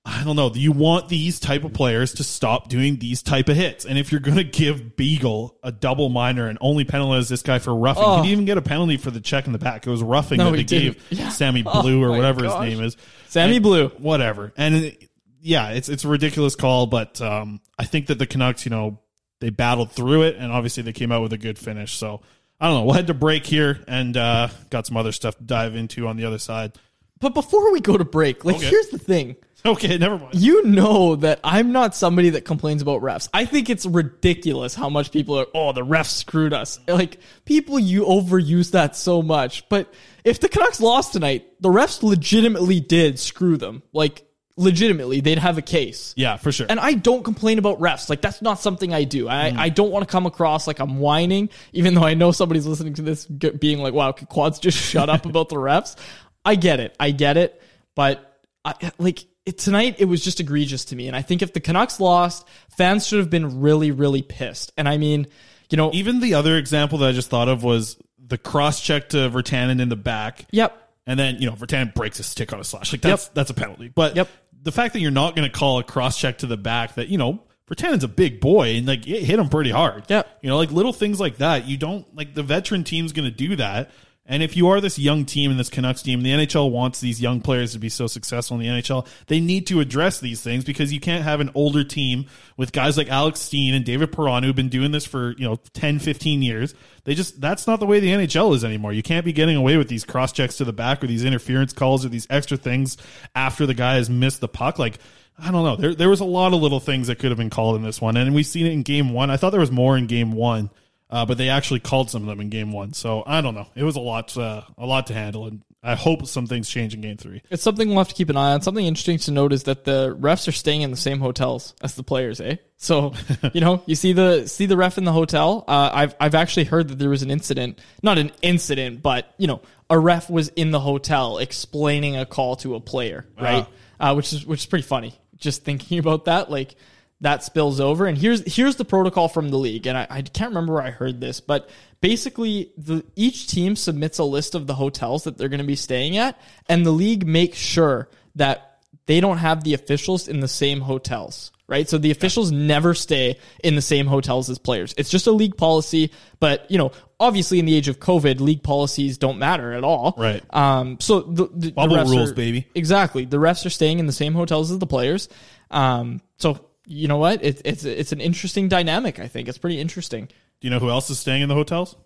I don't know. You want these type of players to stop doing these type of hits. And if you're going to give Beagle a double minor and only penalize this guy for roughing, Oh. he didn't even get a penalty for the check in the back. It was roughing No, that he they didn't. gave Yeah. Sammy Oh Blue or whatever gosh. his name is. Sammy And- Blue. Whatever. And it- yeah, it's it's a ridiculous call, but um, I think that the Canucks, you know, they battled through it, and obviously they came out with a good finish. So I don't know. We'll head to break here, and uh, got some other stuff to dive into on the other side. But before we go to break, like Okay. here's the thing. Okay, never mind. You know that I'm not somebody that complains about refs. I think it's ridiculous how much people are, oh, the refs screwed us. Like, people you overuse that so much. But if the Canucks lost tonight, the refs legitimately did screw them. Like, legitimately, they'd have a case. Yeah, for sure. And I don't complain about refs. Like that's not something I do. I, mm. I don't want to come across like I'm whining, even though I know somebody's listening to this being like, "Wow, could Quads just shut up about the refs?" I get it. I get it. But I, like it, tonight, it was just egregious to me. And I think if the Canucks lost, fans should have been really, really pissed. And I mean, you know, Even the other example that I just thought of was the cross check to Virtanen in the back. yep. And then, you know, Virtanen breaks his stick on a slash. Like that's that's a penalty. But Yep. The fact that you're not going to call a cross check to the back that, you know, Virtanen's a big boy and like it hit him pretty hard. Yeah, You know, like little things like that. You don't like the veteran team's going to do that. And if you are this young team and this Canucks team, the NHL wants these young players to be so successful in the NHL. They need to address these things because you can't have an older team with guys like Alex Steen and David Perron who've been doing this for, you know, 10, 15 years. They just, that's not the way the NHL is anymore. You can't be getting away with these cross checks to the back or these interference calls or these extra things after the guy has missed the puck. Like, I don't know. There, there was a lot of little things that could have been called in this one. And we've seen it in game one. I thought there was more in game one. Uh, but they actually called some of them in game one, so I don't know. It was a lot, uh, a lot to handle, and I hope some things change in game three. It's something we'll have to keep an eye on. Something interesting to note is that the refs are staying in the same hotels as the players, eh? So, you know, you see the see the ref in the hotel. Uh, I've I've actually heard that there was an incident, not an incident, but you know, a ref was in the hotel explaining a call to a player, right? Uh, which is which is pretty funny. Just thinking about that, like that spills over. And here's here's the protocol from the league, and I, I can't remember where I heard this, but basically, the each team submits a list of the hotels that they're going to be staying at, and the league makes sure that they don't have the officials in the same hotels. Right, so the officials never stay in the same hotels as players. It's just a league policy, but you know, obviously, in the age of COVID, league policies don't matter at all. Right. Um. So the, the, the Bubble refs rules, are- baby. Exactly. The refs are staying in the same hotels as the players. Um, so you know what? It, it's it's an interesting dynamic. I think it's pretty interesting. Do you know who else is staying in the hotels?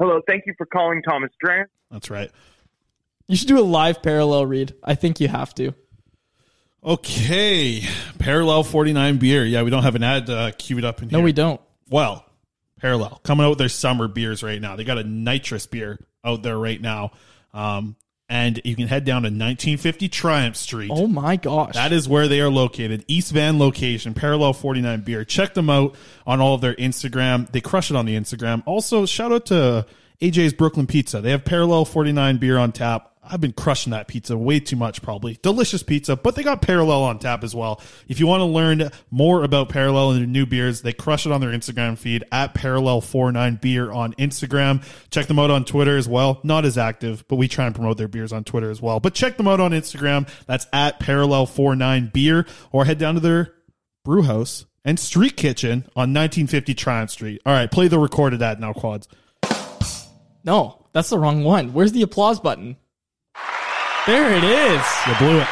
Hello, thank you for calling Thomas Drance. That's right. You should do a live parallel read. I think you have to. Okay, Parallel 49 beer. Yeah, we don't have an ad uh, queued up in here. No, we don't. Well, Parallel coming out with their summer beers right now. They got a nitrous beer out there right now. Um, and you can head down to 1950 Triumph Street. Oh my gosh. That is where they are located. East Van location, Parallel 49 Beer. Check them out on all of their Instagram. They crush it on the Instagram. Also, shout out to AJ's Brooklyn Pizza. They have Parallel 49 beer on tap. I've been crushing that pizza way too much, probably. Delicious pizza, but they got Parallel on tap as well. If you want to learn more about Parallel and their new beers, they crush it on their Instagram feed at Parallel49 Beer on Instagram. Check them out on Twitter as well. Not as active, but we try and promote their beers on Twitter as well. But check them out on Instagram. That's at Parallel49 Beer or head down to their brew house and street kitchen on 1950 Triumph Street. All right, play the recorded ad now, Quads. no, that's the wrong one. Where's the applause button? There it is. You blew it.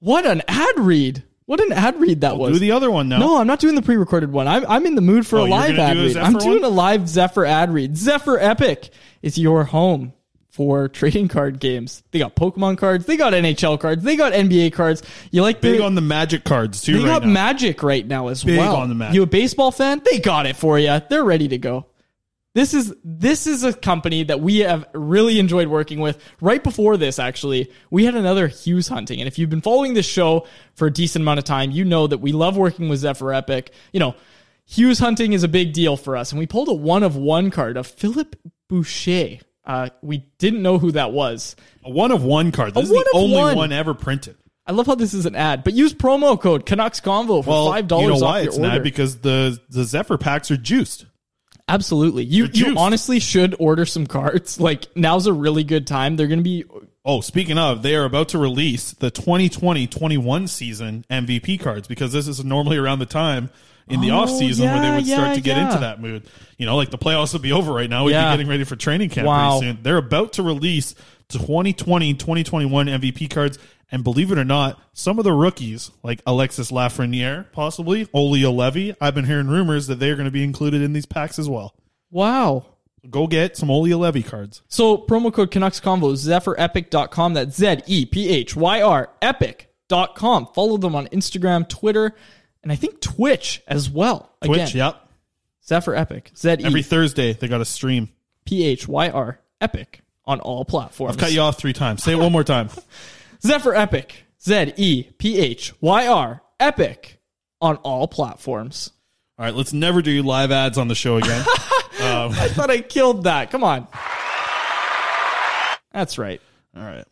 What an ad read. What an ad read that was. Do the other one now. No, I'm not doing the pre-recorded one. I'm, I'm in the mood for Oh, a live ad read. I'm one? doing a live Zephyr ad read. Zephyr Epic is your home for trading card games. They got Pokemon cards, they got NHL cards, they got NBA cards. You like Big the on the Magic cards too. they right got now. Magic right now as Big well. on the Magic. You a baseball fan? They got it for you. They're ready to go. This is this is a company that we have really enjoyed working with. Right before this, actually, we had another Hughes hunting, and if you've been following this show for a decent amount of time, you know that we love working with Zephyr Epic. You know, Hughes hunting is a big deal for us, and we pulled a one of one card of Philip Boucher. Uh, we didn't know who that was. a one of one card. This A is the only one. one ever printed. I love how this is an ad, but use promo code Canucks Convo for Well, five dollars you know off why your it's order. not because the the Zephyr packs are juiced. Absolutely. You you honestly should order some cards. Like now's a really good time. They're going to be Oh, speaking of, they are about to release the 2020-21 season MVP cards because this is normally around the time in the Oh, off season where they yeah, would start to get yeah. into that mood. You know, like the playoffs will be over right now. We'd Yeah. be getting ready for training camp Wow. pretty soon. They're about to release 2020-2021 MVP cards. And believe it or not, some of the rookies, like Alexis Lafreniere, possibly, Olli Juolevi, I've been hearing rumors that they're going to be included in these packs as well. wow. Go get some Olli Juolevi cards. So promo code Canucks Convo ZephyrEpic.com. That's Z E P H Y R Epic.com. Follow them on Instagram, Twitter, and I think Twitch as well. Twitch, Again, yep. Zephyr Epic. Z Every E Thursday, they got a stream. P H Y R Epic on all platforms. I've cut you off three times. Say it one more time. Zephyr Epic. Z E P H Y R Epic on all platforms. All right, let's never do live ads on the show again. I thought I killed that. Come on. That's right. All right.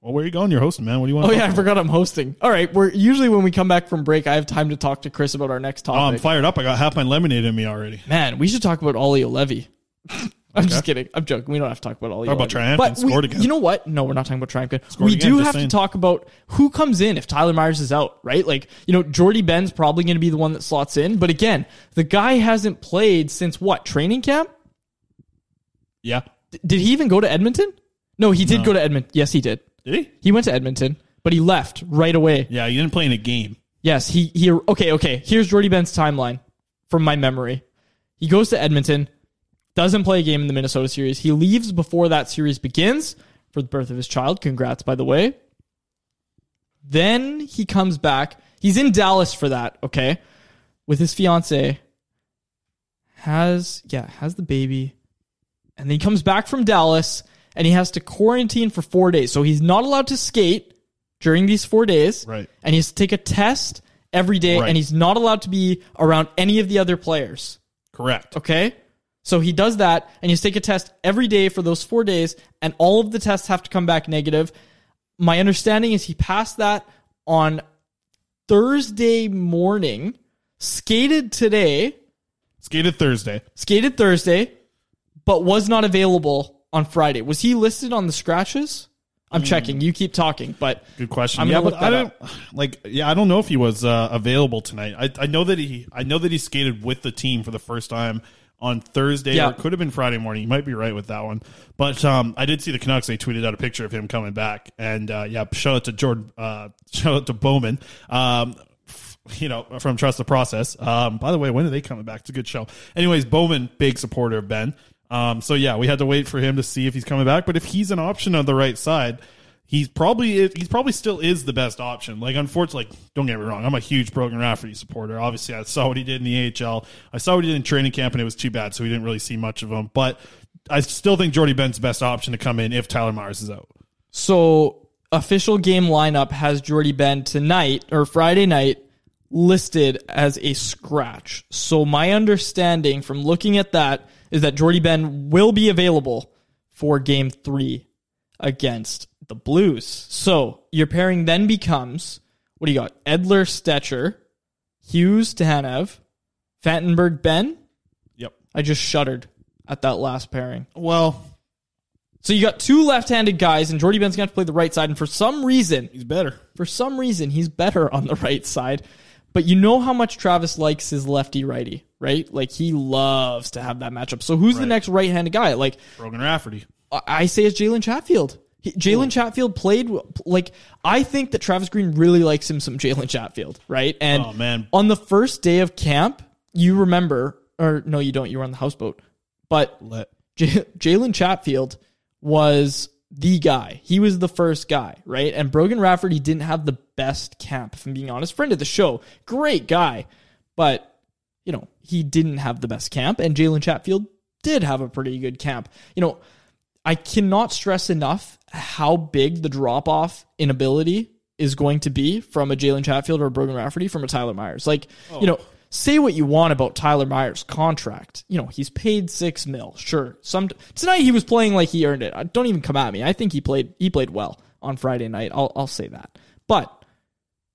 Well, where are you going? You're hosting, man. What do you want? Oh yeah, I about? forgot I'm hosting. All right, we're usually when we come back from break, I have time to talk to Chris about our next Oh, I'm fired up. I got half my lemonade in me already. Man, we should talk about Olli Juolevi. I'm just kidding. I'm joking. We don't have to talk about all. Talk about Triumphant. But we- Scored again. You know what? No, we're not talking about Triumphant. Scored We again, do just have saying. to talk about who comes in if Tyler Myers is out, right? Like, you know, Jordie Benn's probably going to be the one that slots in. But again, the guy hasn't played since what? Training camp? Yeah. D- did he even go to Edmonton? No, he did go to Edmonton. Yes, he did. Did he? He went to Edmonton, but he left right away. Yeah, he didn't play in a game. Yes, he he okay, okay. Here's Jordie Benn's timeline from my memory. He goes to Edmonton, doesn't play a game in the Minnesota series. He leaves before that series begins for the birth of his child. Congrats, by the way. Then he comes back. He's in Dallas for that, okay? With his fiance. Has yeah, has the baby. and then he comes back from Dallas and he has to quarantine for four days. So he's not allowed to skate during these four days. Right. And he has to take a test every day Right. and he's not allowed to be around any of the other players. Correct. Okay. So he does that and he has take a test every day for those four days, and all of the tests have to come back negative. My understanding is he passed that on Thursday morning, skated today, Skated Thursday. skated Thursday, but was not available on Friday. Was he listed on the scratches? I'm checking. You keep talking, but Good question. I'm yeah, but I don't like. Yeah, I don't know if he was uh, available tonight. I, I know that he. I know that he skated with the team for the first time on Thursday, Yeah. or it could have been Friday morning. You might be right with that one. But um, I did see the Canucks. They tweeted out a picture of him coming back, and uh, yeah, shout out to Jordan. Uh, shout out to Bowman. Um, you know, from Trust the Process. Um, by the way, when are they coming back? It's a good show. Anyways, Bowman, big supporter of Benn. Um, so yeah, we had to wait for him to see if he's coming back. But if he's an option on the right side, he's probably he's probably still is the best option. Like, unfortunately, like, don't get me wrong, I'm a huge Brogan Rafferty supporter. Obviously, I saw what he did in the AHL. I saw what he did in training camp, and it was too bad, so we didn't really see much of him. But I still think Jordie Benn's the best option to come in if Tyler Myers is out. So official game lineup has Jordie Benn tonight or Friday night listed as a scratch. So my understanding from looking at that is that Jordie Benn will be available for game three against the Blues. So your pairing then becomes what do you got? Edler Stecher, Hughes Tanev, Fantenberg Benn. Yep. I just shuddered at that last pairing. Well, So you got two left-handed guys, and Jordie Benn's going to have to play the right side. And for some reason, he's better. for some reason, he's better on the right side. But you know how much Travis likes his lefty righty, right? Like he loves to have that matchup. So who's the next right-handed guy? Like Brogan Rafferty. I say it's Jalen Chatfield. Jalen Chatfield played like I think that Travis Green really likes him some Jalen Chatfield, right? And Oh, man. on the first day of camp, you remember, or no, you don't. You were on the houseboat, but J- Jalen Chatfield was the guy. He was the first guy, right? And Brogan Rafferty didn't have the best camp, if I'm being honest. Friend of the show, great guy, but you know he didn't have the best camp. And Jalen Chatfield did have a pretty good camp. You know, I cannot stress enough how big the drop off in ability is going to be from a Jalen Chatfield or a Brogan Rafferty from a Tyler Myers. Like, you know, say what you want about Tyler Myers' contract. You know, he's paid six mil. Sure. Some tonight he was playing like he earned it. Uh, Don't even come at me. I think he played he played well on Friday night. I'll I'll say that. But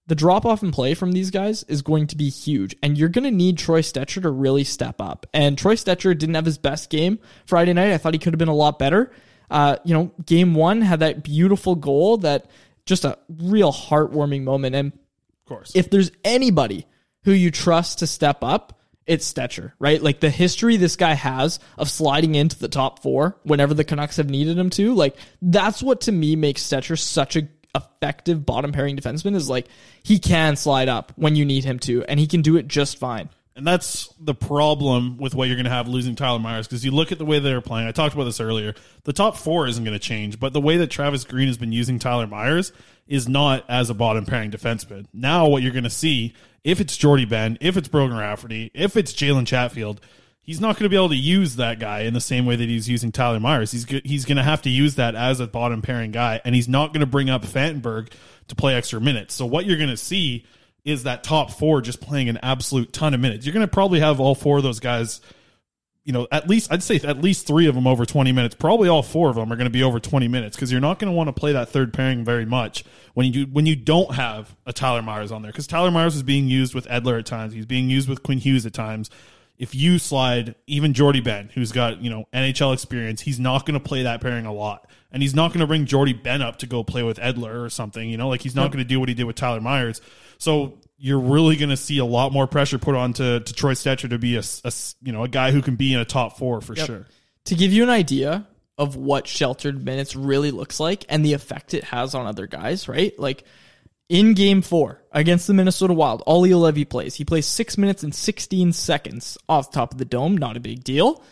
the drop off in play from these guys is going to be huge, and you're going to need Troy Stecher to really step up. And Troy Stecher didn't have his best game Friday night. I thought he could have been a lot better. Uh, you know, game one had that beautiful goal that just a real heartwarming moment. And of course. if there's anybody who you trust to step up, it's Stecher, right? Like the history this guy has of sliding into the top four whenever the Canucks have needed him to, like that's what to me makes Stecher such a effective bottom pairing defenseman is like he can slide up when you need him to, and he can do it just fine. And that's the problem with what you're going to have losing Tyler Myers because you look at the way they're playing. I talked about this earlier. The top four isn't going to change, but the way that Travis Green has been using Tyler Myers is not as a bottom pairing defenseman. Now, what you're going to see, if it's Jordie Benn, if it's Brogan Rafferty, if it's Jalen Chatfield, he's not going to be able to use that guy in the same way that he's using Tyler Myers. He's he's going to have to use that as a bottom pairing guy, and he's not going to bring up Fantenberg to play extra minutes. So what you're going to see is that top four just playing an absolute ton of minutes. You're going to probably have all four of those guys. You know, at least I'd say at least three of them over 20 minutes. Probably all four of them are going to be over 20 minutes because you're not going to want to play that third pairing very much when you when you don't have a Tyler Myers on there because Tyler Myers is being used with Edler at times. He's being used with Quinn Hughes at times. If you slide even Jordie Benn, who's got you know NHL experience, he's not going to play that pairing a lot, and he's not going to bring Jordie Benn up to go play with Edler or something. You know, like he's not going to do what he did with Tyler Myers. So you're really going to see a lot more pressure put on to, to Troy Stecher to be a, a you know a guy who can be in a top four for sure. To give you an idea of what sheltered minutes really looks like and the effect it has on other guys, right? Like in game four against the Minnesota Wild, Olli Juolevi plays. He plays six minutes and 16 seconds off the top of the dome. Not a big deal.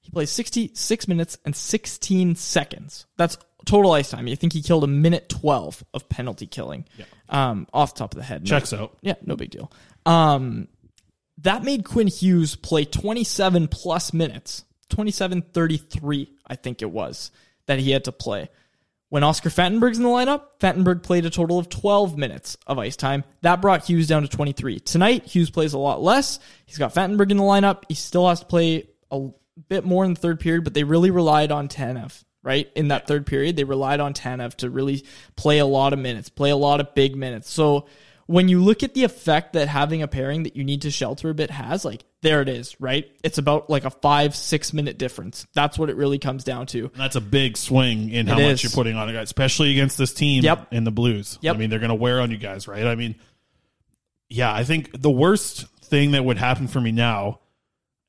He plays 66 minutes and 16 seconds. That's total ice time. You think he killed a minute 12 of penalty killing yeah. um, off the top of the head. No- Checks out. yeah, no big deal. Um, that made Quinn Hughes play 27 plus minutes 27 33, I think it was, that he had to play. When Oskar Fantenberg's in the lineup, Fantenberg played a total of 12 minutes of ice time. That brought Hughes down to 23. Tonight, Hughes plays a lot less. He's got Fantenberg in the lineup. He still has to play a bit more in the third period, but they really relied on Tanev, right? In that third period, they relied on Tanev to really play a lot of minutes, play a lot of big minutes. So when you look at the effect that having a pairing that you need to shelter a bit has, like there it is, right? It's about like a five, six minute difference. That's what it really comes down to. And that's a big swing in how It much is. you're putting on a guy, especially against this team Yep. in the Blues. Yep. I mean, they're going to wear on you guys, right? I mean, yeah, I think the worst thing that would happen for me now,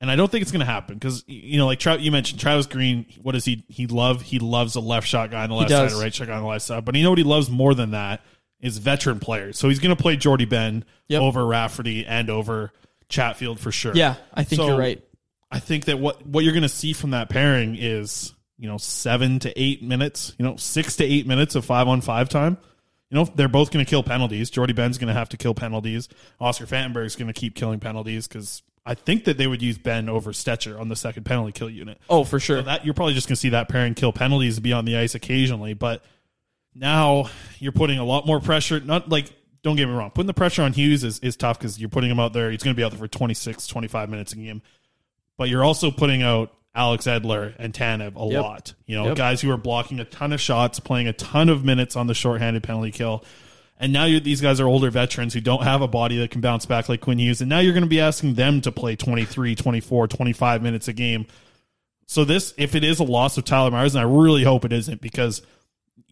and I don't think it's going to happen because you know, like Tra- you mentioned, Travis Green. What does he? He love he loves a left shot guy on the left side, a right shot guy on the left side. But you know what he loves more than that is veteran players. So he's going to play Jordie Benn Yep. over Rafferty and over Chatfield for sure. Yeah, I think So- you're right. I think that what what you're going to see from that pairing is you know seven to eight minutes, you know six to eight minutes of five on five time. You know they're both going to kill penalties. Jordie Benn's going to have to kill penalties. Oskar Fantenberg's going to keep killing penalties because I think that they would use Benn over Stecher on the second penalty kill unit. Oh, for sure. So that you're probably just going to see that pairing kill penalties be on the ice occasionally, but now you're putting a lot more pressure. Not like don't get me wrong, putting the pressure on Hughes is, is tough because you're putting him out there. He's going to be out there for 26, 25 minutes a game, but you're also putting out Alex Edler and Tanev a Yep. lot. You know, Yep. guys who are blocking a ton of shots, playing a ton of minutes on the shorthanded penalty kill. And now these guys are older veterans who don't have a body that can bounce back like Quinn Hughes. And now you're going to be asking them to play 23, 24, 25 minutes a game. So this, if it is a loss of Tyler Myers, and I really hope it isn't, because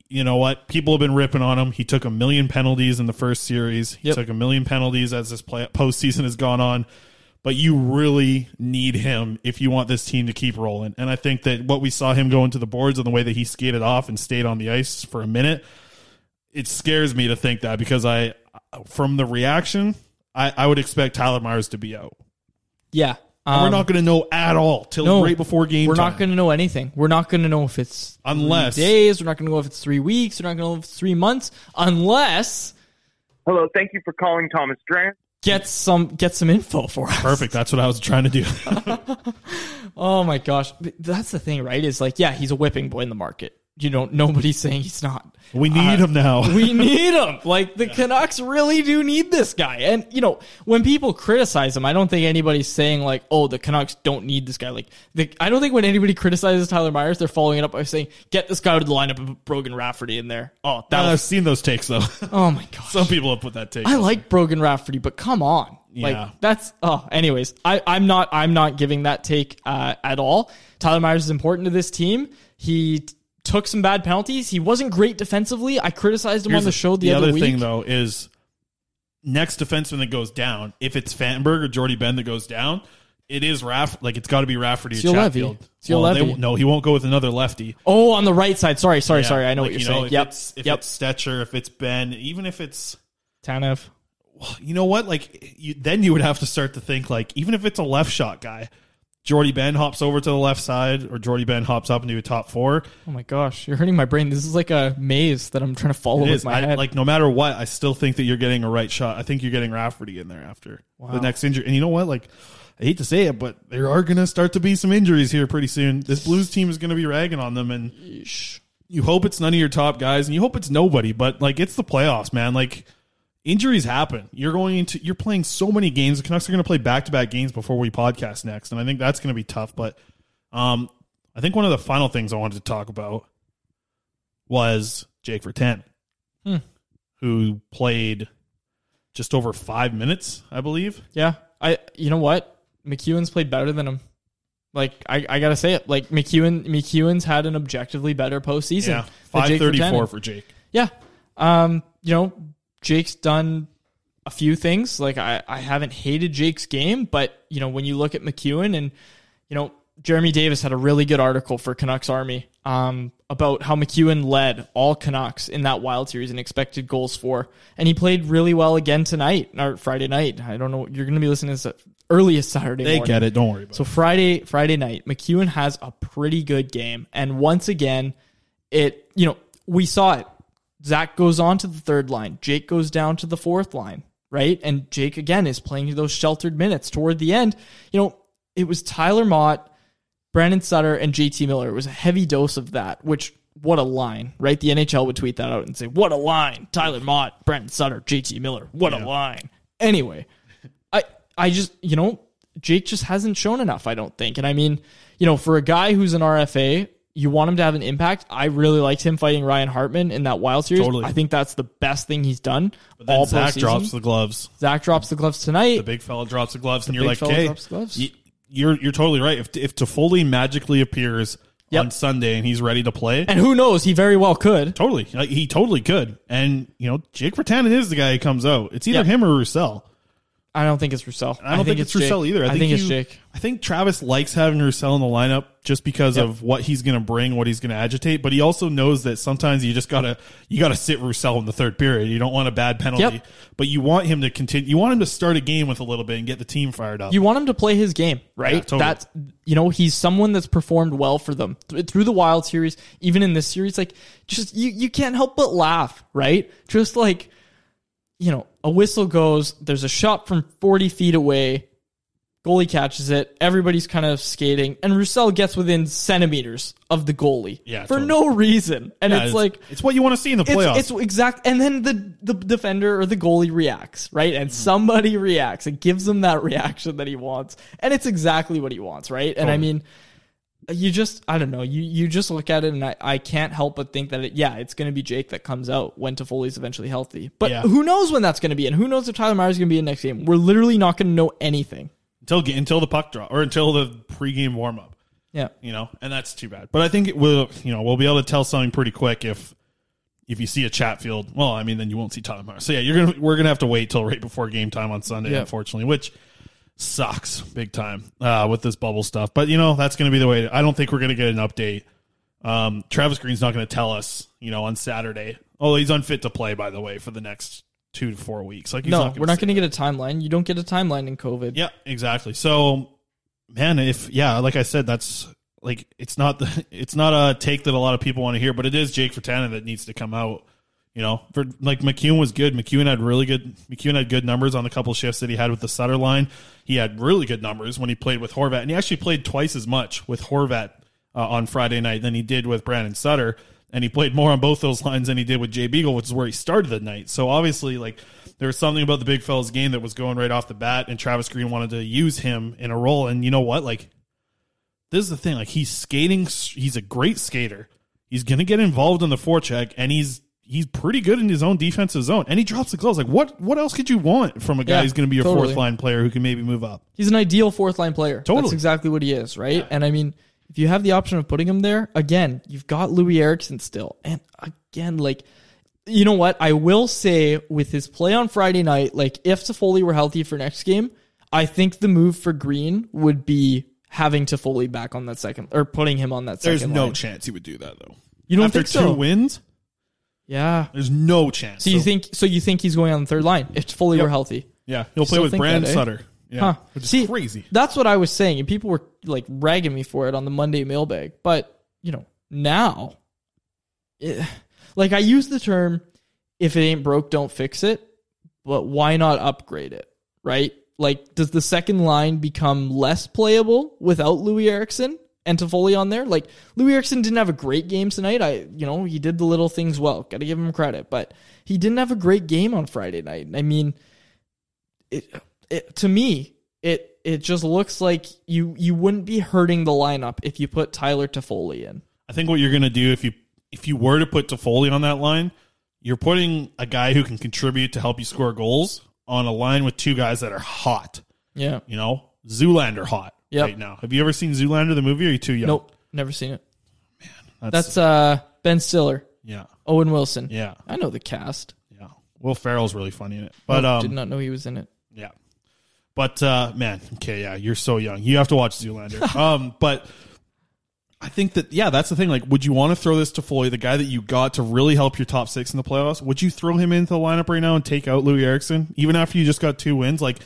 you know what, people have been ripping on him. He took a million penalties in the first series. He Yep. took a million penalties as this play, postseason has gone on. But you really need him if you want this team to keep rolling. And I think that what we saw him go into the boards and the way that he skated off and stayed on the ice for a minute, it scares me to think that because I, from the reaction, I, I would expect Tyler Myers to be out. yeah. And we're Um, not going to know at all till no, right before game We're time. not going to know anything. We're not going to know if it's Unless- three days. We're not going to know if it's three weeks. We're not going to know if it's three months, unless Hello, thank you for calling Thomas Drance. get some get some info for us. Perfect. That's what I was trying to do. Oh my gosh, that's the thing, right? Is like, yeah, he's a whipping boy in the market. You know, nobody's saying he's not. we need him now. we need him. Like the Canucks really do need this guy. And you know, when people criticize him, I don't think anybody's saying like, "Oh, the Canucks don't need this guy." Like, the, I don't think when anybody criticizes Tyler Myers, they're following it up by saying, "Get this guy out of the lineup of Brogan Rafferty in there." Oh, that I've seen those takes though. Oh my god, Some people have put that take. I like Brogan Rafferty, but come on. Yeah. Like that's oh anyways, I, I'm not I'm not giving that take uh, at all. Tyler Myers is important to this team. He took some bad penalties. He wasn't great defensively. I criticized him Here's on the show the, other, other week. thing though is next defenseman that goes down. If it's Fantenberg or Jordie Benn that goes down, it is Raff. Like it's got to be Rafferty or Seal. Chatfield. Seal Well, they Levy. no, he won't go with another lefty. Oh, on the right side. Sorry, sorry, Yeah, sorry. I know like, what you're you know, saying. If Yep. it's, if yep. it's Stecher, if it's Benn, even if it's Tanev. you know what? Like you, then you would have to start to think like even if it's a left shot guy, Jordie Benn hops over to the left side, or Jordie Benn hops up into a top four. Oh my gosh, you're hurting my brain. This is like a maze that I'm trying to follow It with my I, head. like no matter what, I still think that you're getting a right shot. I think you're getting Rafferty in there after Wow. the next injury. And you know what? Like I hate to say it, but there are going to start to be some injuries here pretty soon. This Blues team is going to be ragging on them, and you hope it's none of your top guys, and you hope it's nobody. But like it's the playoffs, man. Like injuries happen. You're going into you're playing so many games. The Canucks are going to play back to back games before we podcast next, and I think that's going to be tough. But um, I think one of the final things I wanted to talk about was Jake Verten, Hmm. who played just over five minutes, I believe. yeah, I. You know what? MacEwen's played better than him. Like I, I gotta say it. Like MacEwen, MacEwen's had an objectively better postseason. Yeah, five thirty four for Jake. Yeah. Um, you know, Jake's done a few things. Like I, I haven't hated Jake's game, but you know, when you look at MacEwen and you know, Jeremy Davis had a really good article for Canucks Army um, about how MacEwen led all Canucks in that Wild Series and expected goals for, and he played really well again tonight or Friday night. I don't know. You're going to be listening to this earliest Saturday. They morning. get it. Don't worry about So Friday, Friday night, MacEwen has a pretty good game, and once again, it you know we saw it. Zack goes on to the third line. Jake goes down to the fourth line, right? And Jake again is playing those sheltered minutes toward the end. You know, it was Tyler Motte Brandon Sutter and JT Miller. It was a heavy dose of that, which what a line, right? The NHL would tweet that out and say, "What a line! Tyler Motte, Brandon Sutter, JT Miller. What a line!" Anyway, I I just you know Jake just hasn't shown enough. I don't think, and I mean, you know, for a guy who's an RFA, you want him to have an impact. I really liked him fighting Ryan Hartman in that Wild series. Totally. I think that's the best thing he's done. But then all Zack postseason. drops the gloves. Zack drops the gloves tonight. The big fella drops the gloves, and you're like, "Okay, the gloves. you're you're totally right." If if Toffoli magically appears Yep. on Sunday and he's ready to play, and who knows? He very well could. totally, like, he totally could. And you know, Jake Virtanen is the guy who comes out. It's either Yep. him or Roussel. I don't think it's Roussel. I don't think, it's, Roussel Jake. either. I, I, think, it's you- Jake. I think Travis likes having Roussel in the lineup just because Yep. of what he's going to bring, what he's going to agitate. But he also knows that sometimes you just gotta you gotta sit Roussel in the third period. You don't want a bad penalty, Yep. but you want him to continue. You want him to start a game with a little bit and get the team fired up. You want him to play his game, right? Yeah, totally. That's you know he's someone that's performed well for them Th- through the Wild series, even in this series. Like just you, you can't help but laugh, right? Just like you know, a whistle goes. There's a shot from 40 feet away. Goalie catches it. Everybody's kind of skating, and Roussel gets within centimeters of the goalie Yeah, for totally. no reason. And Yeah, it's, like it's what you want to see in the playoffs. it's, it's exact, and then the the defender or the goalie reacts, right? Mm-hmm. And somebody reacts and gives him that reaction that he wants, and it's exactly what he wants, right? And I mean, you just I don't know, you you just look at it, and I, I can't help but think that it, yeah, it's going to be Jake that comes out when Toffoli's eventually healthy, but Yeah. who knows when that's going to be, and who knows if Tyler Myers is going to be in next game? We're literally not going to know anything. until until the puck drop or until the pregame warm up. Yeah, You know, and that's too bad. But I think it will. You know, we'll be able to tell something pretty quick if if you see a Chatfield. Well, I mean, then you won't see Tyler Myers. So yeah, you're gonna we're gonna have to wait till right before game time on Sunday, Yeah. unfortunately, which sucks big time uh, with this bubble stuff. But you know, that's gonna be the way. I don't think we're gonna get an update. Um, Travis Green's not gonna tell us. You know, on Saturday. Oh, he's unfit to play. By the way, for the next two to four weeks. Like he's no, not we're not going to get a timeline. You don't get a timeline in COVID. yeah, exactly. So, man, if yeah, like I said, that's like it's not the it's not a take that a lot of people want to hear, but it is Jake Virtanen that needs to come out. You know, for like MacEwen was good. MacEwen had really good. MacEwen had good numbers on the couple shifts that he had with the Sutter line. He had really good numbers when he played with Horvat, and he actually played twice as much with Horvat uh, on Friday night than he did with Brandon Sutter. And he played more on both those lines than he did with Jay Beagle, which is where he started the night. So obviously, like there was something about the big fella's game that was going right off the bat, and Travis Green wanted to use him in a role. And you know what? Like this is the thing. Like he's skating. He's a great skater. He's gonna get involved in the forecheck, and he's he's pretty good in his own defensive zone. And he drops the gloves. Like what? What else could you want from a guy Yeah, who's gonna be a totally. fourth line player who can maybe move up? He's an ideal fourth line player. Totally. That's exactly what he is, right? And I mean, if you have the option of putting him there, again, you've got Loui Eriksson still. And again, like, you know what? I will say with his play on Friday night, like, if Toffoli were healthy for next game, I think the move for Green would be having Toffoli back on that second, or putting him on that second There's no chance he would do that though. You don't After think two so? wins, Yeah. there's no chance. So you think, so you think he's going on the third line if Toffoli Yep. were healthy? Yeah, he'll play Still with think Brandon that, eh? Sutter. Yeah, Huh. which is See, crazy. That's what I was saying, and people were like ragging me for it on the Monday mailbag. But you know, now, it, like I use the term, "If it ain't broke, don't fix it." But why not upgrade it? Right? Like, does the second line become less playable without Loui Eriksson and Toffoli on there? Like, Loui Eriksson didn't have a great game tonight. I, you know, he did the little things well. Got to give him credit, but he didn't have a great game on Friday night. I mean, it, it to me it it just looks like you you wouldn't be hurting the lineup if you put Tyler Toffoli in. I think what you're going to do if you if you were to put Toffoli on that line, you're putting a guy who can contribute to help you score goals on a line with two guys that are hot. Yeah. You know, Zoolander hot Yep. right now. Have you ever seen Zoolander the movie? Or are you too young? Nope. Never seen it. That's, That's uh Ben Stiller, yeah, Owen Wilson. yeah, I know the cast. yeah. Will Ferrell's really funny in it, but Oh, um, did not know he was in it. Yeah. But uh man, okay, yeah, you're so young. You have to watch Zoolander. um, but I think that yeah, that's the thing. Like, would you want to throw this to Floyd, the guy that you got to really help your top six in the playoffs? Would you throw him into the lineup right now and take out Loui Eriksson, even after you just got two wins? Like,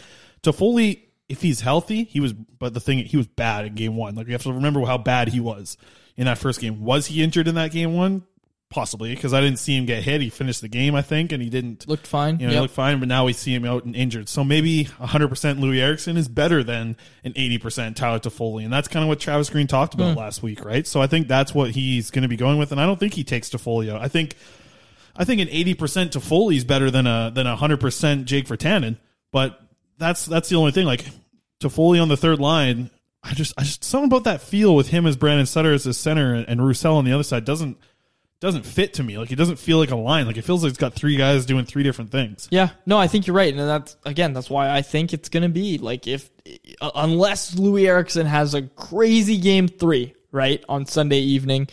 Toffoli, if he's healthy, he was. But the thing, he was bad in game one. Like, we have to remember how bad he was in that first game. Was he injured in that game one? possibly because I didn't see him get hit. He finished the game, I think, and he didn't Looked fine. You know, he looked fine, but now we see him out and injured. So maybe 100% Loui Eriksson is better than an 80% Tyler Toffoli. And that's kind of what Travis Green talked about Hmm. last week, right? So I think that's what he's going to be going with. And I don't think he takes Toffoli out. I think, I think an 80% Toffoli is better than a, than a 100% Jake Virtanen. But that's, that's the only thing. Like Toffoli on the third line, I just, I just, something about that feel with him as Brandon Sutter as his center and, and Roussel on the other side doesn't, doesn't fit to me. Like it doesn't feel like a line. Like it feels like it's got three guys doing three different things. Yeah, no, I think you're right, and that's again, that's why I think it's gonna be like if uh, unless Loui Eriksson has a crazy game three right on Sunday evening,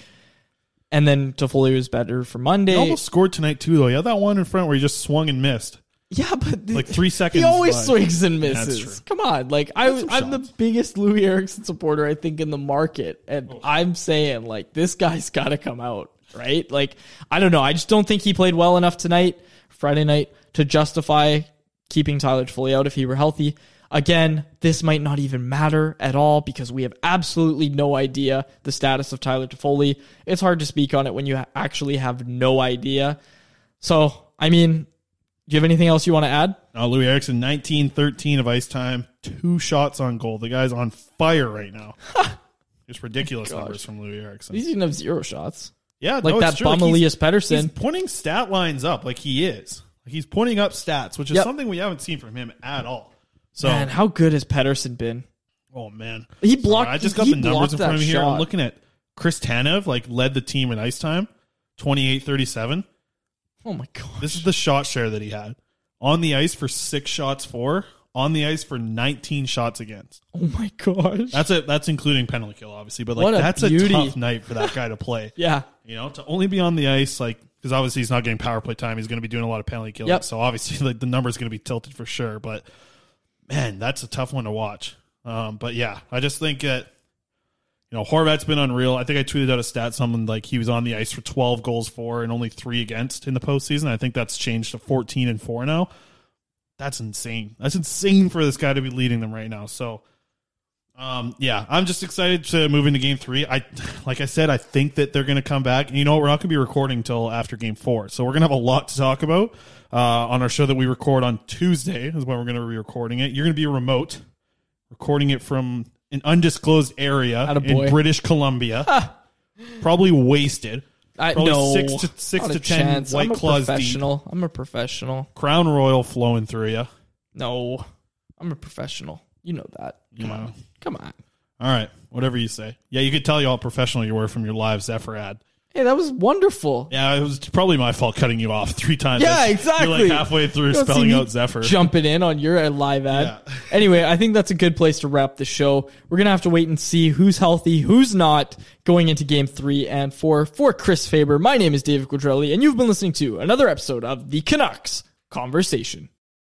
and then Toffoli was better for Monday. He almost scored tonight too, though. He had that one in front where he just swung and missed. Yeah, but Like three seconds. he always by. swings and misses. Come on, like I, I'm the biggest Loui Eriksson supporter I think in the market, and I'm saying like this guy's got to come out, right? Like I don't know, I just don't think he played well enough tonight, Friday night, to justify keeping Tyler Toffoli out if he were healthy. Again, this might not even matter at all because we have absolutely no idea the status of Tyler Toffoli. It's hard to speak on it when you actually have no idea. So, I mean, do you have anything else you want to add? Uh, Loui Eriksson, 19 13 of ice time, two shots on goal. The guy's on fire right now. Just ridiculous numbers from Loui Eriksson. He's gonna have zero shots. Yeah, Like no, that true. Like, Elias Pettersson. He's pointing stat lines up like he is. Like he's pointing up stats, which is Yep. something we haven't seen from him at all. So, Man, how good has Pettersson been? oh man, He blocked- Sorry, I just got he the numbers in front of me here. I'm looking at Chris Tanev, like led the team in ice time, 28-37. Oh my god. This is the shot share that he had on the ice for six shots for, on the ice for 19 shots against. Oh my gosh. That's it. That's including penalty kill, obviously, but like What a that's beauty. a tough night for that guy to play. yeah. You know, to only be on the ice, like because obviously he's not getting power play time. He's going to be doing a lot of penalty killing. Yep. So obviously, like the number's going to be tilted for sure. But man, that's a tough one to watch. Um, but yeah, I just think that know Horvat's been unreal. I think I tweeted out a stat someone like he was on the ice for 12 goals for and only three against in the postseason. I think that's changed to 14 and four now. That's insane. That's insane for this guy to be leading them right now. So. Um, yeah, I'm just excited to move into game three. I, like I said, I think that they're going to come back. And you know, what? we're not going to be recording until after game four. So we're going to have a lot to talk about, uh, on our show that we record on Tuesday is when we're going to be recording it. You're going to be remote, recording it from an undisclosed area Attaboy. in British Columbia. Probably wasted. I Probably no. six to six not to a ten chance. white I'm a claws deep. professional. I'm a professional. Crown Royal flowing through you. No. I'm a professional. You know that. Come on. Come on. All right, whatever you say. Yeah, you could tell you how professional you were from your live Zephyr ad. Hey, that was wonderful. Yeah, it was probably my fault cutting you off three times. Yeah, exactly. You're like halfway through spelling out Zephyr. Jumping in on your uh, live ad. Yeah. anyway, I think that's a good place to wrap the show. We're gonna have to wait and see who's healthy, who's not going into game three and four. For Chris Faber, my name is David Quadrelli, and you've been listening to another episode of the Canucks Conversation.